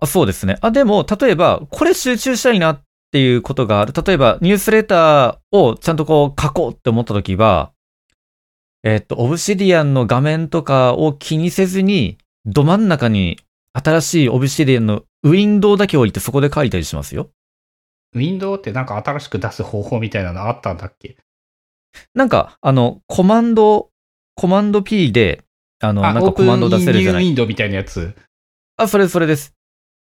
あそうですね。あ、でも、例えば、これ集中したいなっていうことがある。例えば、ニュースレターをちゃんとこう書こうって思ったときは、えっと、オブシディアンの画面とかを気にせずに、ど真ん中に新しいオブシディアンのウィンドウだけ置いてそこで書いたりしますよ。ウィンドウってなんか新しく出す方法みたいなのあったんだっけ？なんか、あの、コマンド、コマンド P で、あの、なんかコマンド出せるじゃない。ウィンドウみたいなやつ。あ、それ、それです。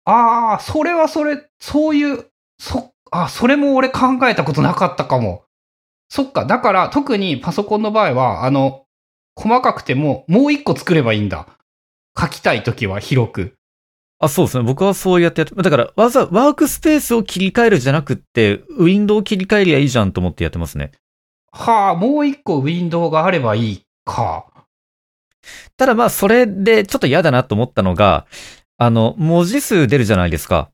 ああ、それはそれ、そういう、そ、あ、それも俺考えたことなかったかも。そっか。だから、特にパソコンの場合は、あの、細かくても、もう一個作ればいいんだ。書きたいときは広く。あ、そうですね。僕はそうやってやって、だから、わざ、ワークスペースを切り替えるじゃなくって、ウィンドウを切り替えりゃいいじゃんと思ってやってますね。はあ、もう一個ウィンドウがあればいいか。ただまあ、それでちょっと嫌だなと思ったのが、あの、文字数出るじゃないですか。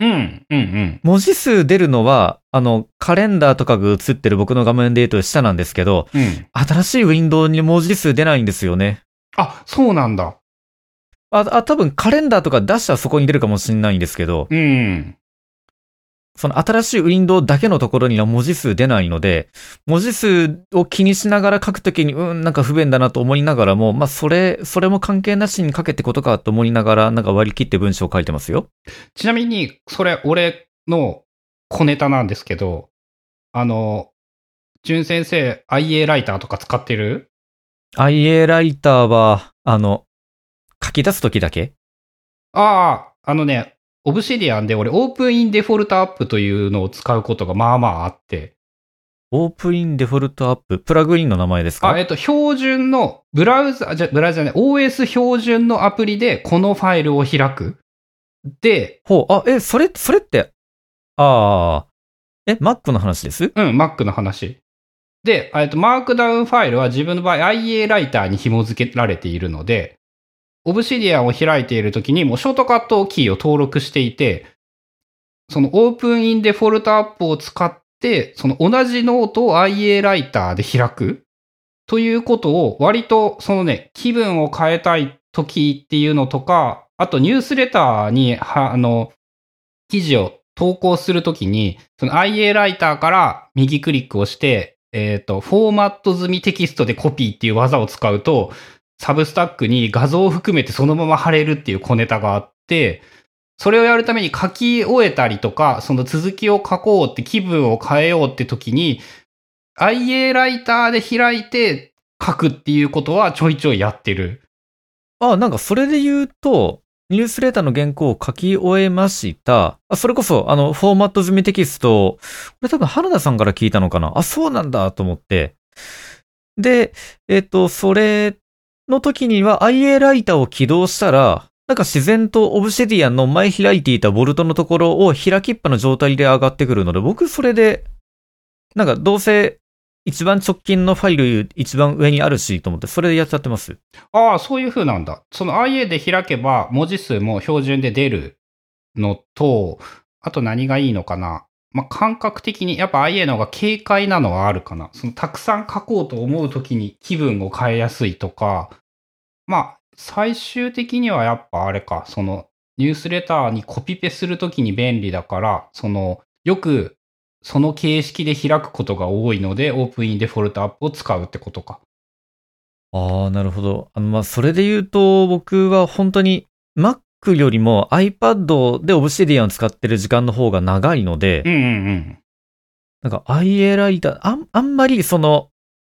うん、うん、うん。文字数出るのは、あの、カレンダーとかが映ってる僕の画面で言うと下なんですけど、うん。新しいウィンドウに文字数出ないんですよね。あ、そうなんだ。あ、あ、多分カレンダーとか出したらそこに出るかもしれないんですけど、うん。その新しいウィンドウだけのところには文字数出ないので、文字数を気にしながら書くときに、うん、なんか不便だなと思いながらも、まあ、それ、それも関係なしに書けってことかと思いながら、なんか割り切って文章を書いてますよ。ちなみに、それ、俺の小ネタなんですけど、あの、淳先生、IA ライターとか使ってる？IA ライターは、あの、書き出すときだけ？ああ、あのね、 Obsidian で俺、 open in default app というのを使うことがまあまああって、 open in default app、プラグインの名前ですか？あ、えっと、標準の、ブラウザ、じゃ、ブラウザじゃない、OS 標準のアプリでこのファイルを開く。で、ほう、あ、え、それ、それって、ああ、え、Mac の話です？うん、Mac の話。で、えっと、マークダウンファイルは自分の場合 IA ライターに紐付けられているので、Obsidian を開いているときにもうショートカットキーを登録していて、その open in default app を使って、その同じノートを IA ライターで開く。ということを割とそのね、気分を変えたい時っていうのとか、あとニュースレターに、あの、記事を投稿するときに、その IA ライターから右クリックをして、えっ、と、フォーマット済みテキストでコピーっていう技を使うと、サブスタックに画像を含めてそのまま貼れるっていう小ネタがあって、それをやるために書き終えたりとか、その続きを書こうって気分を変えようって時に、IA ライターで開いて書くっていうことはちょいちょいやってる。あ、なんかそれで言うと、ニュースレーターの原稿を書き終えました。あ、それこそ、あの、フォーマット済みテキスト、これ多分原田さんから聞いたのかなあ、そうなんだと思って。で、えっ、と、それの時には IA ライターを起動したら、なんか自然とオブシディアンの前開いていたボルトのところを開きっぱの状態で上がってくるので、僕それで、なんかどうせ一番直近のファイル一番上にあるしと思って、それでやっちゃってます。ああ、そういう風なんだ。その IA で開けば文字数も標準で出るのと、あと何がいいのかな。まあ、感覚的にやっぱ IA の方が軽快なのはあるかな。そのたくさん書こうと思うときに気分を変えやすいとか、まあ、最終的にはやっぱあれか、そのニュースレターにコピペするときに便利だから、そのよくその形式で開くことが多いので、オープンインデフォルトアップを使うってことか。ああ、なるほど。あの、まあ、それで言うと、僕は本当に Mac よりも iPad で Obsidian を使ってる時間の方が長いので、うんうんうん。なんか IA ライター、あん、あんまりその、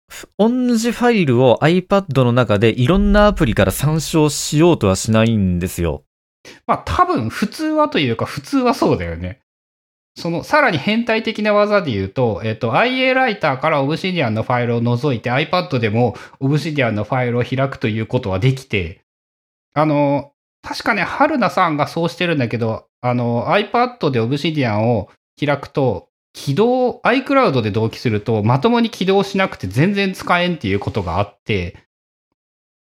ふ同じファイルを iPad の中でいろんなアプリから参照しようとはしないんですよ。まあ多分普通はというか普通はそうだよね。そのさらに変態的な技で言うと、えっと、IA ライターから Obsidian のファイルを除いて iPad でも Obsidian のファイルを開くということはできて、あの、確かね、春菜さんがそうしてるんだけど、あの、iPad で Obsidian を開くと、起動、iCloud で同期すると、まともに起動しなくて全然使えんっていうことがあって、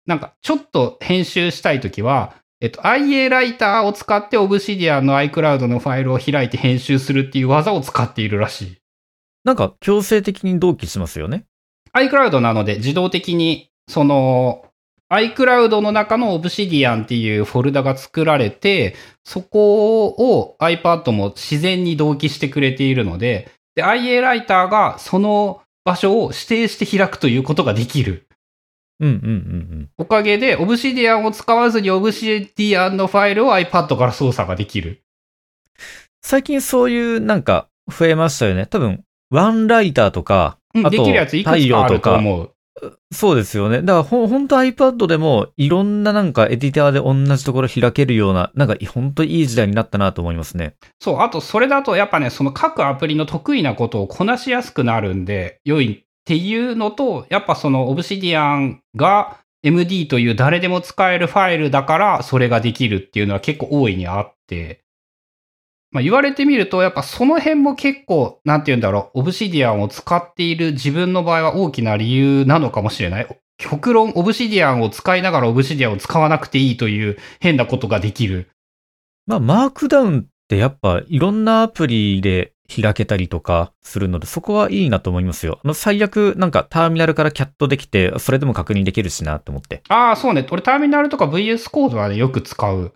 なんか、ちょっと編集したいときは、えっと、IA ライターを使って Obsidian の iCloud のファイルを開いて編集するっていう技を使っているらしい。なんか強制的に同期しますよね。iCloud なので自動的に、その、iCloud の中の Obsidian っていうフォルダが作られて、そこを iPad も自然に同期してくれているので、で、IA ライターがその場所を指定して開くということができる。うんうんうんうん。おかげで Obsidian を使わずに Obsidian のファイルを iPad から操作ができる。最近そういうなんか増えましたよね。多分、ワンライターとか、うん、あとできるやついく太つかあると思う。そうですよね。だからほ、本当 iPad でもいろんななんかエディターで同じところ開けるような、なんか本当いい時代になったなと思いますね。そう、あとそれだとやっぱね、その各アプリの得意なことをこなしやすくなるんで、良いっていうのと、やっぱその Obsidian が MD という誰でも使えるファイルだからそれができるっていうのは結構大いにあって、まあ、言われてみると、やっぱその辺も結構、なんて言うんだろう、オブシディアンを使っている自分の場合は大きな理由なのかもしれない。極論、オブシディアンを使いながらオブシディアンを使わなくていいという変なことができる。まあ、マークダウンってやっぱいろんなアプリで開けたりとかするので、そこはいいなと思いますよ。あの、最悪、なんかターミナルからキャットできて、それでも確認できるしなと思って。ああ、そうね。俺ターミナルとか VS コードはね、よく使う。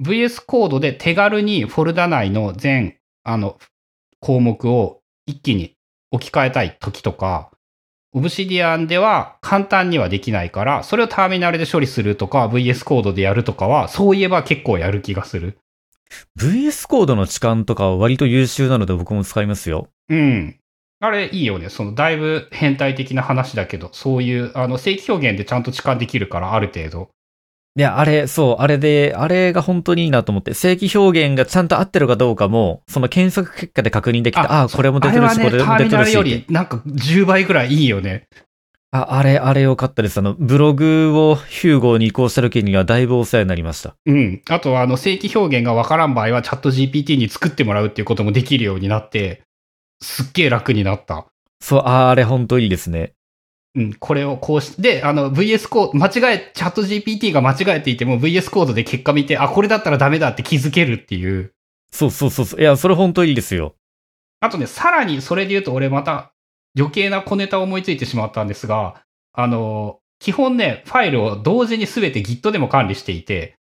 VS コードで手軽にフォルダ内の全、あの、項目を一気に置き換えたい時とか、オブシディアンでは簡単にはできないから、それをターミナルで処理するとか、VS コードでやるとかは、そういえば結構やる気がする。VS コードの置換とかは割と優秀なので僕も使いますよ。うん。あれいいよね。そのだいぶ変態的な話だけど、そういう、あの、正規表現でちゃんと置換できるから、ある程度。いや、あれ、そう、あれで、あれが本当にいいなと思って、正規表現がちゃんと合ってるかどうかも、その検索結果で確認できて、ああ、これも出てるし、ね、これも出てるし。より、なんか10倍ぐらいいいよね。あ、あれ、あれよかったです。あの、ブログをヒューゴに移行した時にはだいぶお世話になりました。うん。あとは、あの、正規表現がわからん場合は、チャット GPT に作ってもらうっていうこともできるようになって、すっげえ楽になった。そう、あれ本当いいですね。うん、これをこうして、で、あの、VS コード、間違え、チャット GPT が間違えていても VS コードで結果見て、あ、これだったらダメだって気づけるっていう。そうそうそう。いや、それ本当いいですよ。あとね、さらにそれで言うと俺また余計な小ネタを思いついてしまったんですが、あの、基本ね、ファイルを同時にすべて Git でも管理していて。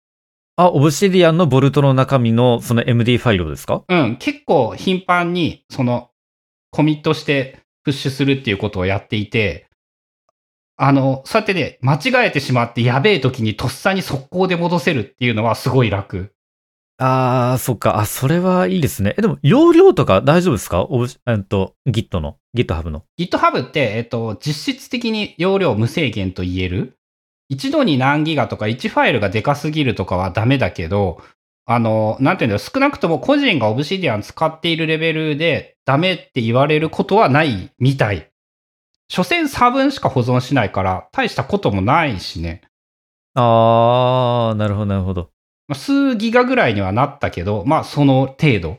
あ、オブシディアンのボルトの中身のその MD ファイルですか？うん、結構頻繁にそのコミットしてプッシュするっていうことをやっていて、あの、そうやってね、間違えてしまってやべえ時にとっさに速攻で戻せるっていうのはすごい楽。ああ、そっか。あ、それはいいですね。え、でも、容量とか大丈夫ですか？おえっと、Git の、GitHub の。GitHub って、えっと、実質的に容量無制限と言える一度に何ギガとか1ファイルがでかすぎるとかはダメだけど、あの、なんていうんだろ少なくとも個人が Obsidian 使っているレベルでダメって言われることはないみたい。所詮差分しか保存しないから、大したこともないしね。あー、なるほど、なるほど。まあ、数ギガぐらいにはなったけど、まあ、その程度。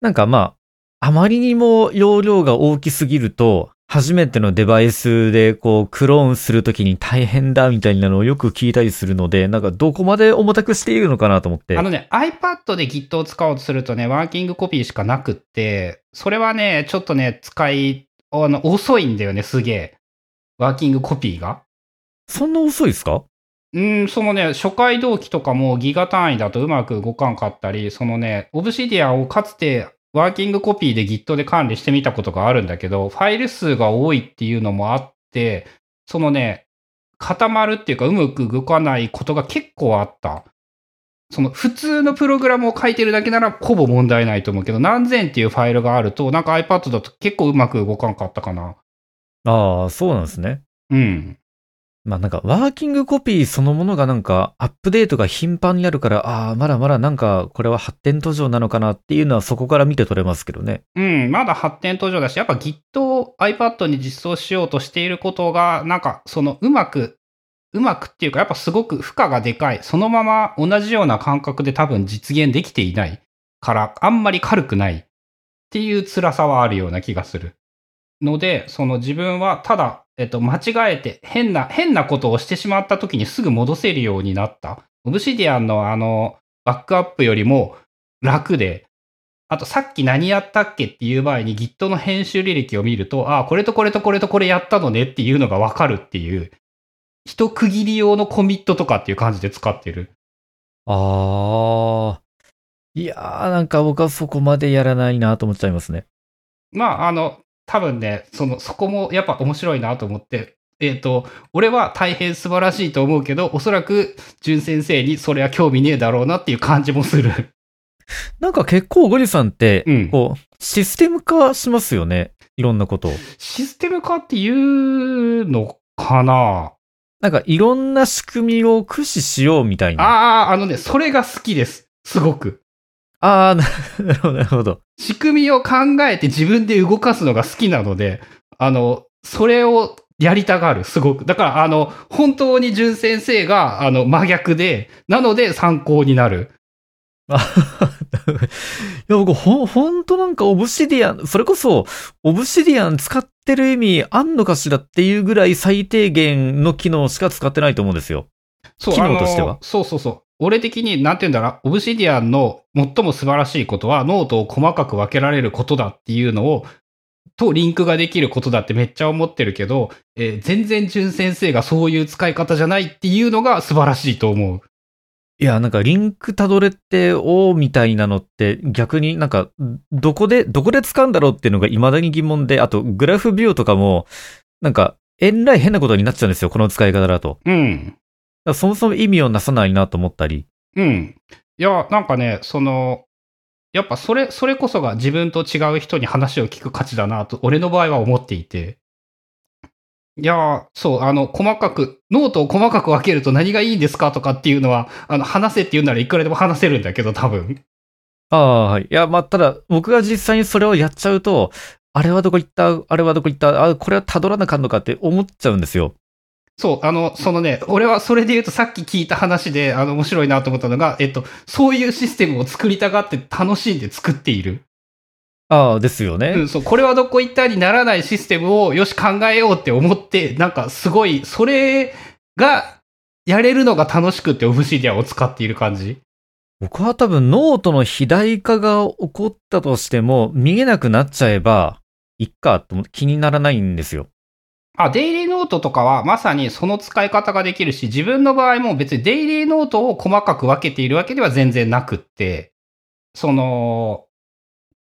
なんかまあ、あまりにも容量が大きすぎると、初めてのデバイスでこうクローンするときに大変だみたいなのをよく聞いたりするので、なんかどこまで重たくしているのかなと思って。あのね、iPad で Git を使おうとするとね、ワーキングコピーしかなくって、それはね、ちょっとね、使い、あの、遅いんだよね、すげえ。ワーキングコピーが。そんな遅いですか？うん、そのね、初回同期とかもギガ単位だとうまく動かんかったり、そのね、オブシディアをかつてワーキングコピーで Git で管理してみたことがあるんだけど、ファイル数が多いっていうのもあって、そのね、固まるっていうかうまく動かないことが結構あった。その普通のプログラムを書いてるだけならほぼ問題ないと思うけど、何千っていうファイルがあると、なんか iPad だと結構うまく動かんかったかな。ああ、そうなんですね。うん。まあなんか、ワーキングコピーそのものがなんか、アップデートが頻繁になるから、ああ、まだまだなんか、これは発展途上なのかなっていうのはそこから見て取れますけどね。うん、まだ発展途上だし、やっぱ Git を iPad に実装しようとしていることが、なんか、そのうまく、うまくっていうか、やっぱすごく負荷がでかい。そのまま同じような感覚で多分実現できていないから、あんまり軽くないっていう辛さはあるような気がする。ので、その自分はただえっと、間違えて変な、変なことをしてしまった時にすぐ戻せるようになった。オブシディアンのあの、バックアップよりも楽で、あとさっき何やったっけっていう前に Git の編集履歴を見ると、ああ、これとこれとこれとこれやったのねっていうのがわかるっていう、一区切り用のコミットとかっていう感じで使ってる。ああ。いやー、なんか僕はそこまでやらないなと思っちゃいますね。まあ、あの、多分ね、その、そこもやっぱ面白いなと思って、えっ、ー、と、俺は大変素晴らしいと思うけど、おそらく、淳先生にそれは興味ねえだろうなっていう感じもする。なんか結構ゴリさんって、うんこう、システム化しますよね？いろんなことを。システム化っていうのかな？なんかいろんな仕組みを駆使しようみたいな。ああ、あのね、それが好きです。すごく。ああ、なるほど、なるほど。仕組みを考えて自分で動かすのが好きなので、あの、それをやりたがる、すごく。だから、あの、本当に淳先生が、あの、真逆で、なので参考になる。あ いや、僕、ほん、ほんとなんかオブシディアン、それこそ、Obsidian 使ってる意味あんのかしらっていうぐらい最低限の機能しか使ってないと思うんですよ。そう、機能としてはそうそうそう。俺的に、なんて言うんだろう、 Obsidian の最も素晴らしいことは、ノートを細かく分けられることだっていうのを、とリンクができることだってめっちゃ思ってるけど、えー全然淳先生がそういう使い方じゃないっていうのが素晴らしいと思う。いや、なんかリンクたどれって、おーみたいなのって逆になんか、どこで、どこで使うんだろうっていうのが未だに疑問で、あとグラフビューとかも、なんか、えらい変なことになっちゃうんですよ、この使い方だと。うん。らそもそも意味をなさないなと思ったり。うん。いや、なんかね、その、やっぱそれ、それこそが自分と違う人に話を聞く価値だなと、俺の場合は思っていて。いや、そう、あの、細かく、ノートを細かく分けると何がいいんですかとかっていうのは、あの、話せって言うならいくらでも話せるんだけど、多分。ああ、はい。いや、まあ、ただ、僕が実際にそれをやっちゃうと、あれはどこ行ったあれはどこ行ったあ、これは辿らなかんのかって思っちゃうんですよ。そう、あの、そのね、俺はそれで言うとさっき聞いた話で、あの、面白いなと思ったのが、えっと、そういうシステムを作りたがって楽しんで作っている。ああ、ですよね。うん、そう、これはどこ行ったにならないシステムをよし考えようって思って、なんかすごい、それがやれるのが楽しくてオブシディアンを使っている感じ。僕は多分ノートの肥大化が起こったとしても、見えなくなっちゃえば、いっかと思って気にならないんですよ。あ、デイリーノートとかはまさにその使い方ができるし、自分の場合も別にデイリーノートを細かく分けているわけでは全然なくって、その、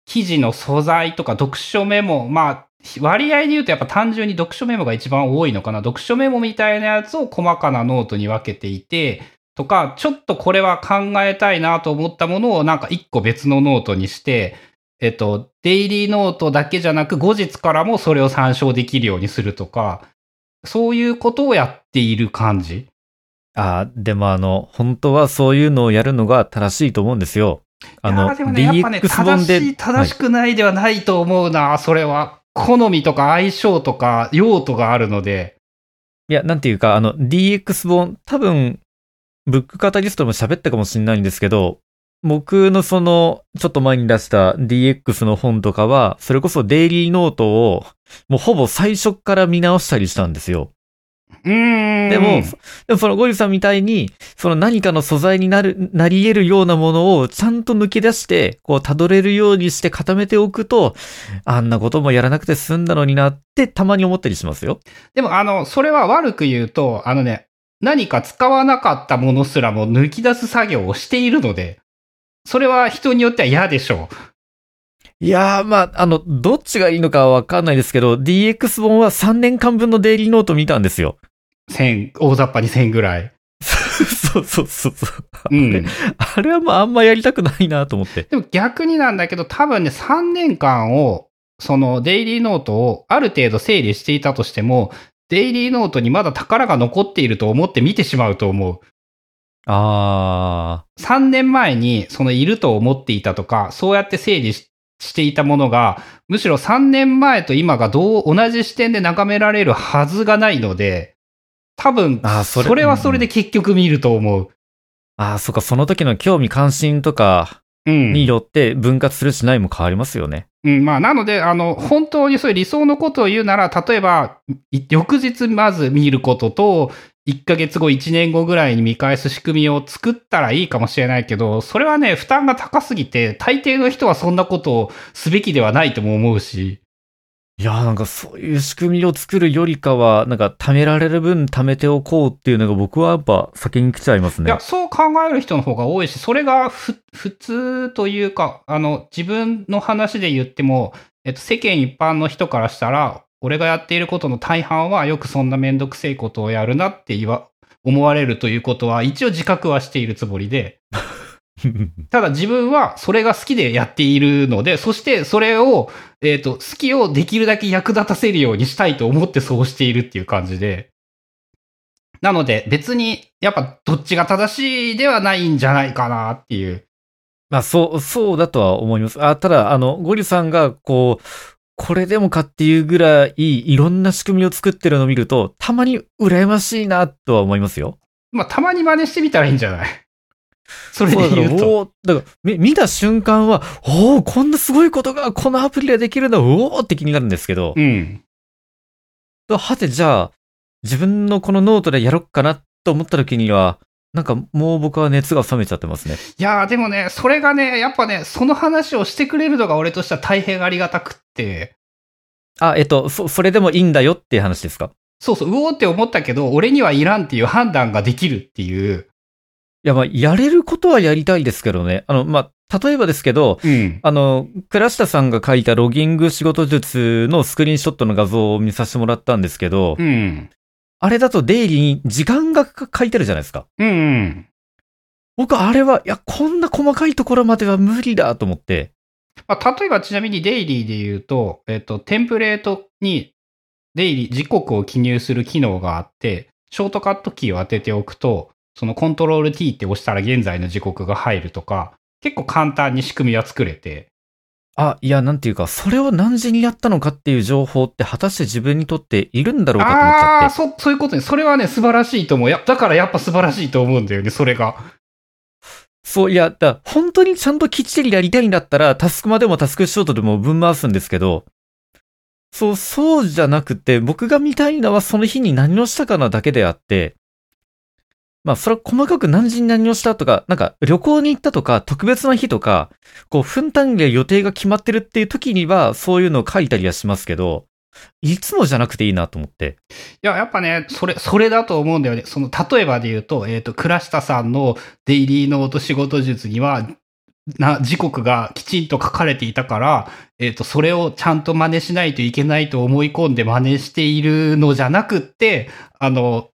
記事の素材とか読書メモ、まあ、割合で言うとやっぱ単純に読書メモが一番多いのかな。読書メモみたいなやつを細かなノートに分けていて、とか、ちょっとこれは考えたいなと思ったものをなんか一個別のノートにして、えっと、デイリーノートだけじゃなく後日からもそれを参照できるようにするとか、そういうことをやっている感じ。ああ、でもあの、本当はそういうのをやるのが正しいと思うんですよ。あの、でもね、やっぱね、DX 本で。正しい、正しくないではないと思うな、それは。好みとか相性とか用途があるので。いや、なんていうか、あの、DX 本、多分、ブックカタリストでも喋ったかもしれないんですけど、僕のその、ちょっと前に出した DX の本とかは、それこそデイリーノートを、もうほぼ最初から見直したりしたんですよ。うーん。でも、でもそのゴリさんみたいに、その何かの素材になる、なり得るようなものをちゃんと抜き出して、こう、辿れるようにして固めておくと、あんなこともやらなくて済んだのになって、たまに思ったりしますよ。でも、あの、それは悪く言うと、あのね、何か使わなかったものすらも抜き出す作業をしているので、それは人によっては嫌でしょいやー、まあ、あの、どっちがいいのかはわかんないですけど、DX 本は3年間分のデイリーノート見たんですよ。う。1000、大雑把に1000ぐらい。そうそうそうそう。うん。あれはまあ、あんまやりたくないなと思って。でも逆になんだけど、多分ね、3年間を、そのデイリーノートをある程度整理していたとしても、デイリーノートにまだ宝が残っていると思って見てしまうと思う。あ3年前にそのいると思っていたとか、そうやって整理ししていたものが、むしろ3年前と今がどう同じ視点で眺められるはずがないので、多分、それはそれで結局見ると思う。ー。ああ、そっか、その時の興味関心とかうん。によって分割するしないも変わりますよね。うん、まあ、なので、あの、本当にそういう理想のことを言うなら、例えば、い翌日まず見ることと、1ヶ月後、1年後ぐらいに見返す仕組みを作ったらいいかもしれないけど、それはね、負担が高すぎて、大抵の人はそんなことをすべきではないとも思うし。いやーなんかそういう仕組みを作るよりかは、なんか貯められる分貯めておこうっていうのが僕はやっぱ先に来ちゃいますねいや、。そう考える人の方が多いし、それがふ普通というか、あの、自分の話で言っても、えっと、世間一般の人からしたら、俺がやっていることの大半は、よくそんなめんどくせえことをやるなって言わ、思われるということは、一応自覚はしているつもりで、ただ自分はそれが好きでやっているので、そしてそれを、えっ、と、好きをできるだけ役立たせるようにしたいと思ってそうしているっていう感じで。なので別に、やっぱどっちが正しいではないんじゃないかなっていう。まあ、そう、そうだとは思います。あ、ただ、あの、ゴリさんが、こう、これでもかっていうぐらいいろんな仕組みを作ってるのを見ると、たまに羨ましいなとは思いますよ。まあ、たまに真似してみたらいいんじゃない？それで言うと。だから、み見た瞬間は、おおこんなすごいことがこのアプリでできるんだ、おおって気になるんですけど、うん。はて、じゃあ、自分のこのノートでやろっかなと思った時には、なんかもう僕は熱が冷めちゃってますね。いやーでもね、それがね、やっぱね、その話をしてくれるのが俺としては大変ありがたくって、あ、えっと、そ、それでもいいんだよっていう話ですか？そうそう、うおーって思ったけど、俺にはいらんっていう判断ができるっていう。いや、まあ、やれることはやりたいですけどね。あの、まあ、例えばですけど、うん。あの、倉下さんが書いたロギング仕事術のスクリーンショットの画像を見させてもらったんですけど、うん。あれだとデイリーに時間が書いてあるじゃないですか。うんうん。僕あれは、いや、こんな細かいところまでは無理だと思って。まあ、例えばちなみにデイリーで言うと、えっと、テンプレートにデイリー、時刻を記入する機能があって、ショートカットキーを当てておくと、そのコントロール T って押したら現在の時刻が入るとか、結構簡単に仕組みは作れて、あ、いや、なんていうか、それを何時にやったのかっていう情報って果たして自分にとっているんだろうかと思っちゃって。そ、そういうことね。それはね、素晴らしいと思う。や、だからやっぱ素晴らしいと思うんだよね、それが。そう、いや、だ本当にちゃんときっちりやりたいんだったら、タスクまでもタスクショートでも分回すんですけど、そう、そうじゃなくて、僕が見たいのはその日に何をしたかなだけであって、まあ、それは細かく何時に何をしたとか、なんか旅行に行ったとか、特別な日とか、こう、分単位で予定が決まってるっていう時には、そういうのを書いたりはしますけど、いつもじゃなくていいなと思って。いや、やっぱね、それ、それだと思うんだよね。その、例えばで言うと、えっ、と、倉下さんのデイリーノート仕事術には、な、時刻がきちんと書かれていたから、えっ、と、それをちゃんと真似しないといけないと思い込んで真似しているのじゃなくって、あの、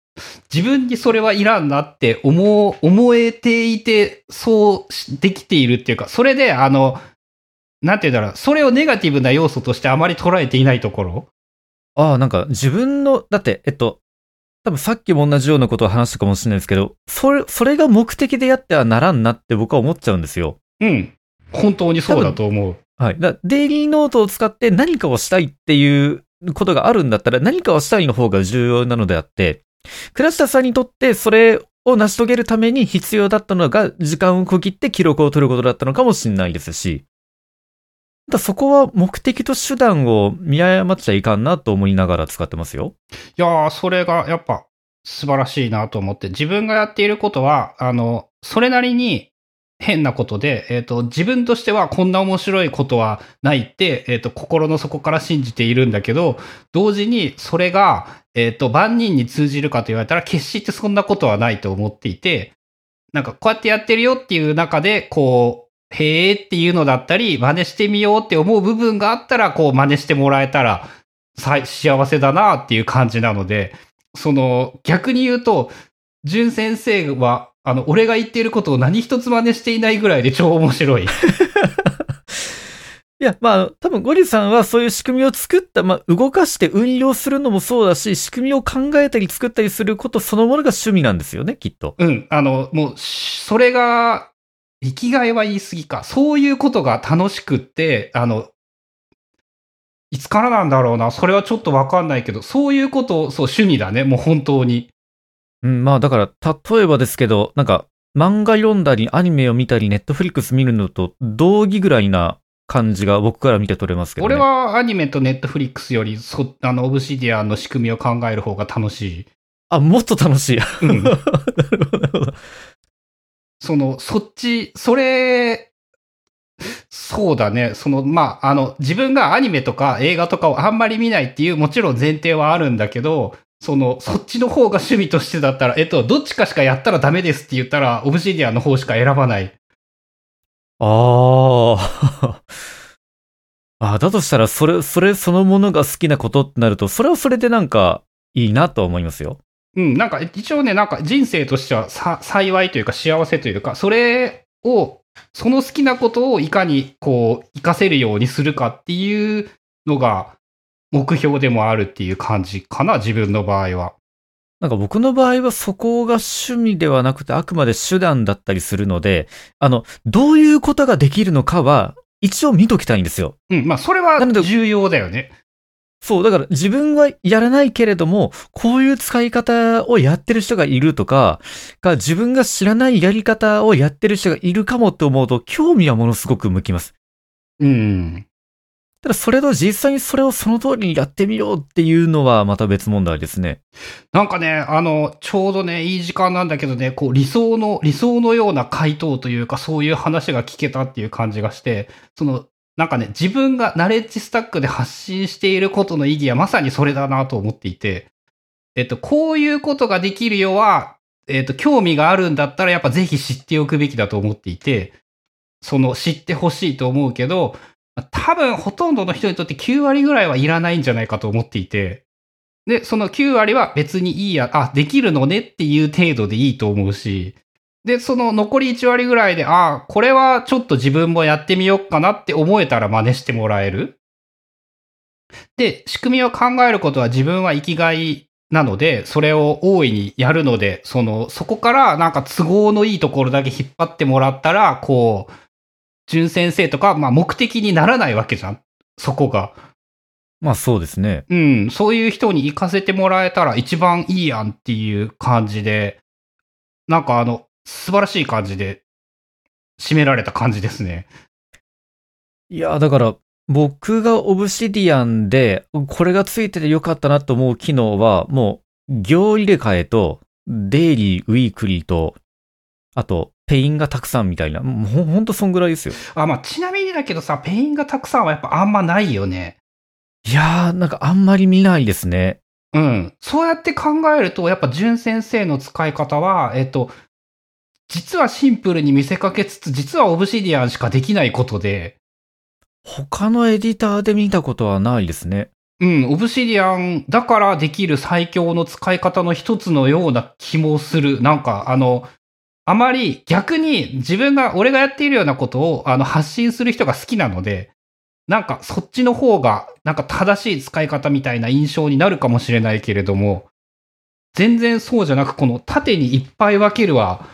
自分にそれはいらんなって思う、思えていて、そうしできているっていうか、それで、あの、なんて言うんだろう、それをネガティブな要素としてあまり捉えていないところ。ああ、なんか自分の、だって、えっと、多分さっきも同じようなことを話したかもしれないですけど、それ、それが目的でやってはならんなって僕は思っちゃうんですよ。うん。本当にそうだと思う。はい。だデイリーノートを使って何かをしたいっていうことがあるんだったら何かをしたいの方が重要なのであって、倉下さんにとってそれを成し遂げるために必要だったのが時間を区切って記録を取ることだったのかもしれないですし、だそこは目的と手段を見誤っちゃいかんなと思いながら使ってますよ。いやー、それがやっぱ素晴らしいなと思って、自分がやっていることは、あの、それなりに変なことで、えっ、と、自分としてはこんな面白いことはないって、えっ、と、心の底から信じているんだけど、同時にそれが、えっ、と、万人に通じるかと言われたら、決してそんなことはないと思っていて、なんかこうやってやってるよっていう中で、こう、へーっていうのだったり、真似してみようって思う部分があったら、こう真似してもらえたら、幸せだなっていう感じなので、その、逆に言うと、淳先生は、あの、俺が言っていることを何一つ真似していないぐらいで超面白い。いや、まあ、多分ゴリさんはそういう仕組みを作った、まあ、動かして運用するのもそうだし、仕組みを考えたり作ったりすることそのものが趣味なんですよね、きっと。うん。あの、もう、それが、生きがいは言い過ぎか。そういうことが楽しくって、あの、いつからなんだろうな。それはちょっとわかんないけど、そういうことを、そう、趣味だね。もう本当に。うん、まあ、だから、例えばですけど、なんか、漫画読んだり、アニメを見たり、ネットフリックス見るのと同義ぐらいな感じが僕から見て取れますけど、ね。俺はアニメとネットフリックスより、そあの、オブシディアンの仕組みを考える方が楽しい。あ、もっと楽しい。うん。なるほどなるほどその、そっち、それ、そうだね。その、まあ、あの、自分がアニメとか映画とかをあんまり見ないっていう、もちろん前提はあるんだけど、その、そっちの方が趣味としてだったら、えっと、どっちかしかやったらダメですって言ったら、オブシディアンの方しか選ばない。あ あ。あだとしたら、それ、それそのものが好きなことってなると、それはそれでなんか、いいなと思いますよ。うん、なんか一応ね、なんか人生としてはさ幸いというか幸せというか、それを、その好きなことをいかにこう、活かせるようにするかっていうのが目標でもあるっていう感じかな、自分の場合は。なんか僕の場合はそこが趣味ではなくてあくまで手段だったりするので、あの、どういうことができるのかは一応見ときたいんですよ。うん、まあそれは重要だよね。そう、だから自分はやらないけれども、こういう使い方をやってる人がいるとか、か自分が知らないやり方をやってる人がいるかもって思うと、興味はものすごく向きます。うん。ただそれと実際にそれをその通りにやってみようっていうのはまた別問題ですね。なんかね、あの、ちょうどね、いい時間なんだけどね、こう理想の、理想のような回答というか、そういう話が聞けたっていう感じがして、その、なんかね、自分がナレッジスタックで発信していることの意義はまさにそれだなと思っていて、えっと、こういうことができるよは、えっと、興味があるんだったらやっぱぜひ知っておくべきだと思っていて、その知ってほしいと思うけど、多分ほとんどの人にとって9割ぐらいはいらないんじゃないかと思っていて、で、その9割は別にいいや、あ、できるのねっていう程度でいいと思うし、で、その残り1割ぐらいで、あ、これはちょっと自分もやってみようかなって思えたら真似してもらえる。で、仕組みを考えることは自分は生きがいなので、それを大いにやるので、その、そこからなんか都合のいいところだけ引っ張ってもらったら、こう、淳先生とか、まあ目的にならないわけじゃん。そこが。まあそうですね。うん、そういう人に行かせてもらえたら一番いいやんっていう感じで、なんかあの、素晴らしい感じで、締められた感じですね。いや、だから、僕が Obsidian で、これがついててよかったなと思う機能は、もう、行入れ替えと、デイリー、ウィークリーと、あと、ペインがたくさんみたいな、もうほほんとそんぐらいですよ。あ、まあ、ちなみにだけどさ、ペインがたくさんはやっぱあんまないよね。いやー、なんかあんまり見ないですね。うん。そうやって考えると、やっぱ淳先生の使い方は、えっと、実はシンプルに見せかけつつ、実はオブシディアンしかできないことで、他のエディターで見たことはないですね。うん、オブシディアンだからできる最強の使い方の一つのような気もする。なんか、あの、あまり逆に自分が、俺がやっているようなことをあの発信する人が好きなので、なんかそっちの方が、なんか正しい使い方みたいな印象になるかもしれないけれども、全然そうじゃなく、この縦にいっぱい分けるは、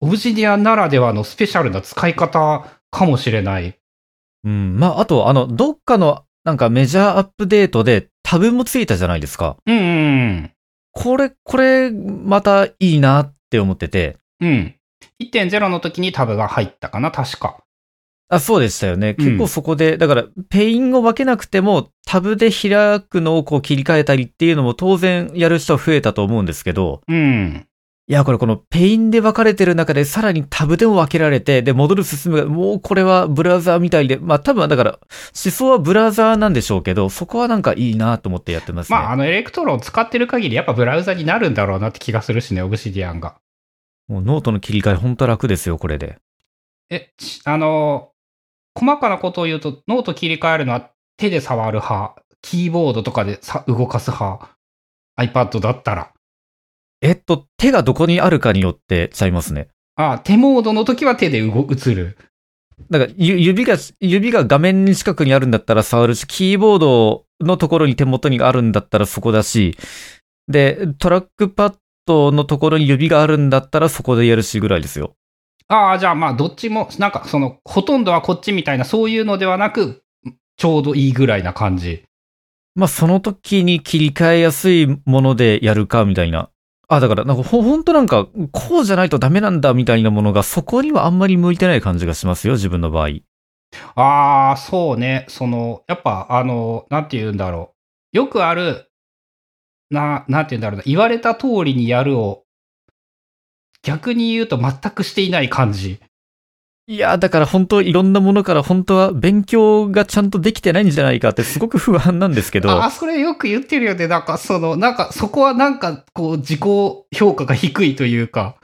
Obsidian ならではのスペシャルな使い方かもしれない。うん。まあ、あと、あの、どっかの、なんかメジャーアップデートでタブもついたじゃないですか。うんうんこれ、これ、またいいなって思ってて。うん。うん。1.0の時にタブが入ったかな、確か。あ、そうでしたよね。うん結構そこで、だから、ペインを分けなくても、タブで開くのをこう切り替えたりっていうのも当然やる人は増えたと思うんですけど、うん。いや、これこのペインで分かれてる中でさらにタブでも分けられて、で、戻る進むが、もうこれはブラウザーみたいで、まあ多分だから、思想はブラウザーなんでしょうけど、そこはなんかいいなと思ってやってますね。まあ、あの、 Electron 使ってる限り、やっぱブラウザになるんだろうなって気がするしね、 Obsidian が。もうノートの切り替えほんと楽ですよ、これで。え、ちあの、細かなことを言うと、ノート切り替えるのは手で触る派、キーボードとかでさ動かす派、iPad だったら。えっと、手がどこにあるかによってちゃいますね。あ、手モードの時は手で動映る。だから、ゆ指が、指が画面に近くにあるんだったら触るし、キーボードのところに手元にあるんだったらそこだし、で、トラックパッドのところに指があるんだったらそこでやるしぐらいですよ。ああ、じゃあまあ、どっちも、なんかその、ほとんどはこっちみたいな、そういうのではなく、ちょうどいいぐらいな感じ。まあ、その時に切り替えやすいものでやるかみたいな。あ、だから、なんかほ、ほんとなんか、こうじゃないとダメなんだみたいなものがそこにはあんまり向いてない感じがしますよ、自分の場合。ああ、そうね。その、やっぱ、あの、なんて言うんだろう。よくある、な、なんて言うんだろうな。言われた通りにやるを、逆に言うと全くしていない感じ。いや、だから本当いろんなものから本当は勉強がちゃんとできてないんじゃないかってすごく不安なんですけど。ああ、それよく言ってるよね。なんか、その、なんか、そこはなんか、こう、自己評価が低いというか。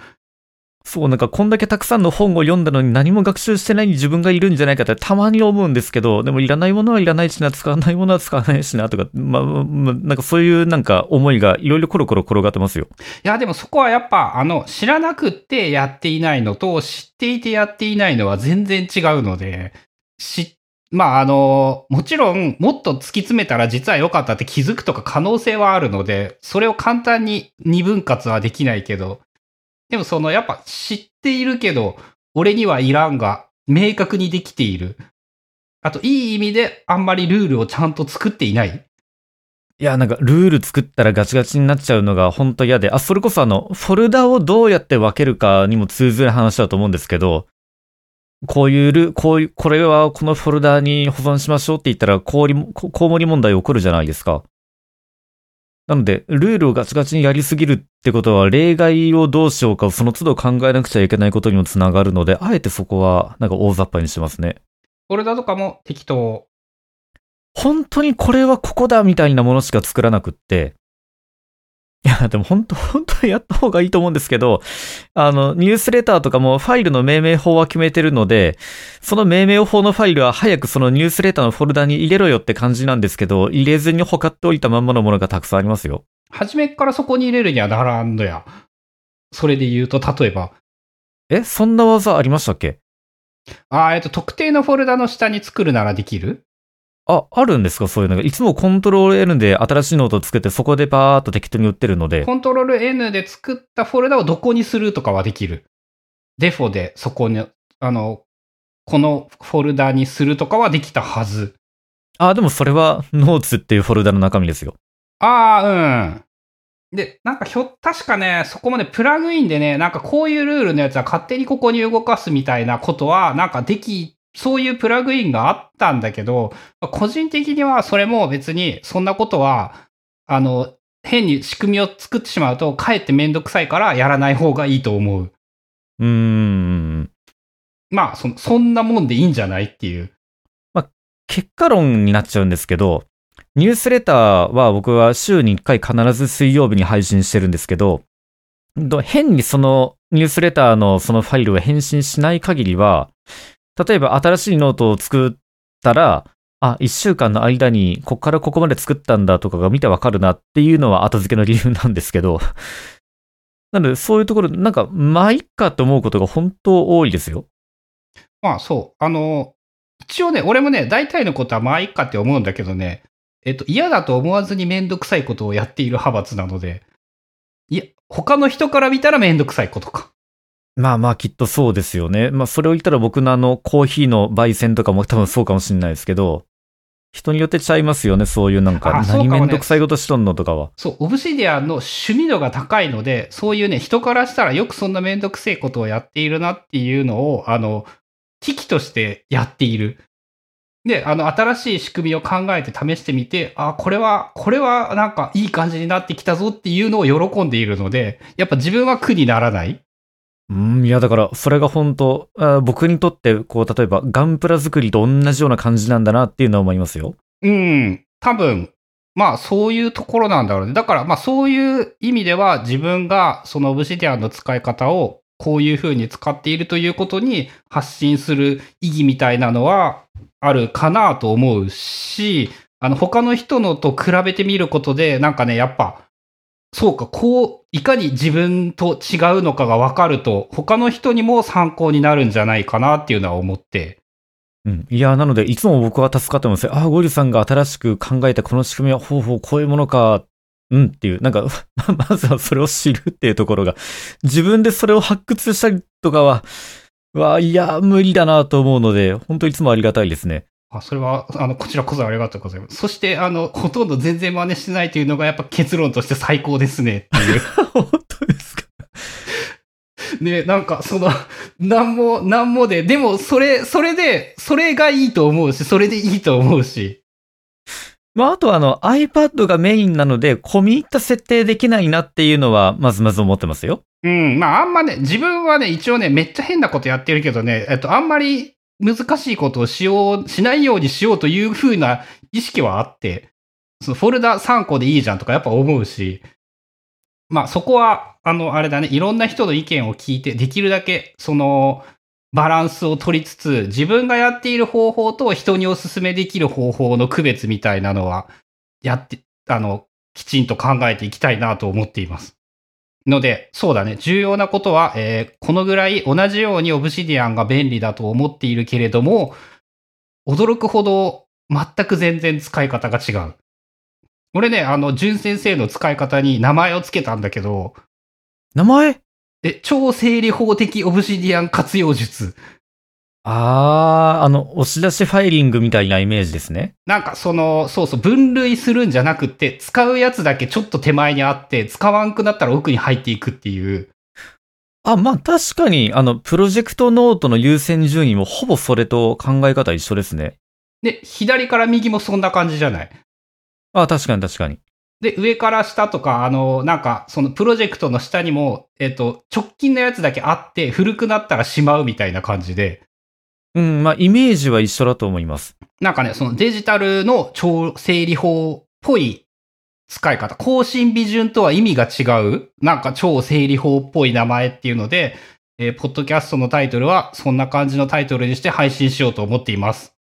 そう、なんかこんだけたくさんの本を読んだのに何も学習してない自分がいるんじゃないかってたまに思うんですけど、でもいらないものはいらないしな、使わないものは使わないしなとか、まあ、ま、なんかそういうなんか思いがいろいろコロコロ転がってますよ。いや、でもそこはやっぱ、あの、知らなくってやっていないのと、知っていてやっていないのは全然違うので、し、まあ、あの、もちろん、もっと突き詰めたら実は良かったって気づくとか可能性はあるので、それを簡単に二分割はできないけど、でもそのやっぱ知っているけど、俺にはいらんが明確にできている。あと、いい意味であんまりルールをちゃんと作っていない。いや、なんかルール作ったらガチガチになっちゃうのが本当嫌で、あ、それこそあの、フォルダをどうやって分けるかにも通ずる話だと思うんですけど、こういうル、こういう、これはこのフォルダに保存しましょうって言ったら、コウリコウモリ問題起こるじゃないですか。なので、ルールをガチガチにやりすぎるってことは、例外をどうしようか、その都度考えなくちゃいけないことにもつながるので、あえてそこは、なんか大雑把にしますね。フォルダとかも適当。本当にこれはここだみたいなものしか作らなくって、いや、でも本当、本当にやった方がいいと思うんですけど、あの、ニュースレターとかもファイルの命名法は決めてるので、その命名法のファイルは早くそのニュースレターのフォルダに入れろよって感じなんですけど、入れずにほかっておいたまんまのものがたくさんありますよ。初めっからそこに入れるにはならんのや。それで言うと、例えば、え、そんな技ありましたっけ？あーえっと、特定のフォルダの下に作るならできるあ、あるんですか？そういうのが。いつもコントロール N で新しいノートを作ってそこでバーっと適当に打ってるので。コントロール N で作ったフォルダをどこにするとかはできる。デフォでそこに、あの、このフォルダにするとかはできたはず。あ、でもそれは Notes っていうフォルダの中身ですよ。ああ、うん。で、なんかひょ、確かね、そこまでプラグインでね、なんかこういうルールのやつは勝手にここに動かすみたいなことは、なんかでき、そういうプラグインがあったんだけど、個人的にはそれも別にそんなことは、あの、変に仕組みを作ってしまうと、かえってめんどくさいからやらない方がいいと思う。うーん。まあ、そそんなもんでいいんじゃないっていう。結果論になっちゃうんですけど、ニュースレターは僕は週に1回必ず水曜日に配信してるんですけど、ど変にそのニュースレターのそのファイルを編集しない限りは、例えば新しいノートを作ったら、あ、1週間の間にこっからここまで作ったんだとかが見てわかるなっていうのは後付けの理由なんですけど、なのでそういうところ、なんか、まあ、いっかと思うことが本当多いですよ。まあそう。あの、一応ね、俺もね、大体のことはまあいいかって思うんだけどね、えっと、嫌だと思わずにめんどくさいことをやっている派閥なので、いや、他の人から見たらめんどくさいことか。まあまあきっとそうですよね。まあそれを言ったら僕のあのコーヒーの焙煎とかも多分そうかもしれないですけど、人によってちゃいますよね、そういうなんか、あそうかもね何めんどくさいことしとんのとかは。そう、オブシディアンの趣味度が高いので、そういうね、人からしたらよくそんなめんどくせえことをやっているなっていうのを、あの、危機としてやっている。で、あの、新しい仕組みを考えて試してみて、あ、これは、これはなんかいい感じになってきたぞっていうのを喜んでいるので、やっぱ自分は苦にならない。うん、いやだから、それが本当あ僕にとって、こう、例えばガンプラ作りと同じような感じなんだなっていうのは思いますよ。うん、多分、まあそういうところなんだろうね。だからまあそういう意味では自分がそのオブシディアンの使い方をこういう風に使っているということに発信する意義みたいなのはあるかなと思うし、あの他の人のと比べてみることでなんかね、やっぱそうか、こう、いかに自分と違うのかが分かると、他の人にも参考になるんじゃないかなっていうのは思って。うん。いや、なので、いつも僕は助かってますよ。あ、ゴリさんが新しく考えたこの仕組みは、ほうほう、こういうものか、うんっていう、なんか、まずはそれを知るっていうところが、自分でそれを発掘したりとかは、わあ、いや、無理だなと思うので、本当いつもありがたいですね。あ、それは、あの、こちらこそありがとうございます。そして、あの、ほとんど全然真似してないというのが、やっぱ結論として最高ですねっていう。本当ですかね、なんか、その、なんも、なんもで、でも、それ、それで、それがいいと思うし、それでいいと思うし。まあ、あとはあの iPad がメインなので、込み入った設定できないなっていうのは、まずまず思ってますよ。うん、まあ、あんまね、自分はね、一応ね、めっちゃ変なことやってるけどね、えっと、あんまり難しいことをしよう、しないようにしようという風な意識はあって、そのフォルダ3個でいいじゃんとかやっぱ思うし、まあそこは、あの、あれだね、いろんな人の意見を聞いて、できるだけ、その、バランスを取りつつ、自分がやっている方法と人にお勧めできる方法の区別みたいなのは、やって、あの、きちんと考えていきたいなと思っています。ので、そうだね、重要なことは、えーこのぐらい同じようにオブシディアンが便利だと思っているけれども、驚くほど全く全然使い方が違う。俺ね、あの、淳先生の使い方に名前をつけたんだけど、名前？え、超整理法的オブシディアン活用術。あー、あの、押し出しファイリングみたいなイメージですね。なんかその、そうそう、分類するんじゃなくって、使うやつだけちょっと手前にあって、使わんくなったら奥に入っていくっていう。あ、まあ確かに、あの、プロジェクトノートの優先順位もほぼそれと考え方一緒ですね。で、左から右もそんな感じじゃない。あ、確かに確かに。で、上から下とか、あの、なんか、そのプロジェクトの下にも、えっと、直近のやつだけあって、古くなったらしまうみたいな感じで、うん、まあイメージは一緒だと思います。なんかね、そのデジタルの超整理法っぽい使い方、更新微順とは意味が違う、なんか超整理法っぽい名前っていうので、えーポッドキャストのタイトルはそんな感じのタイトルにして配信しようと思っています。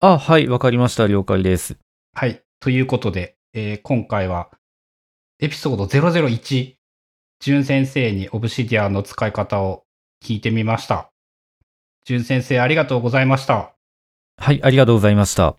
あ、はい、わかりました。了解です。はい。ということで、えー今回は、エピソード001、淳先生にオブシディアンの使い方を聞いてみました。淳先生ありがとうございました。はい、ありがとうございました。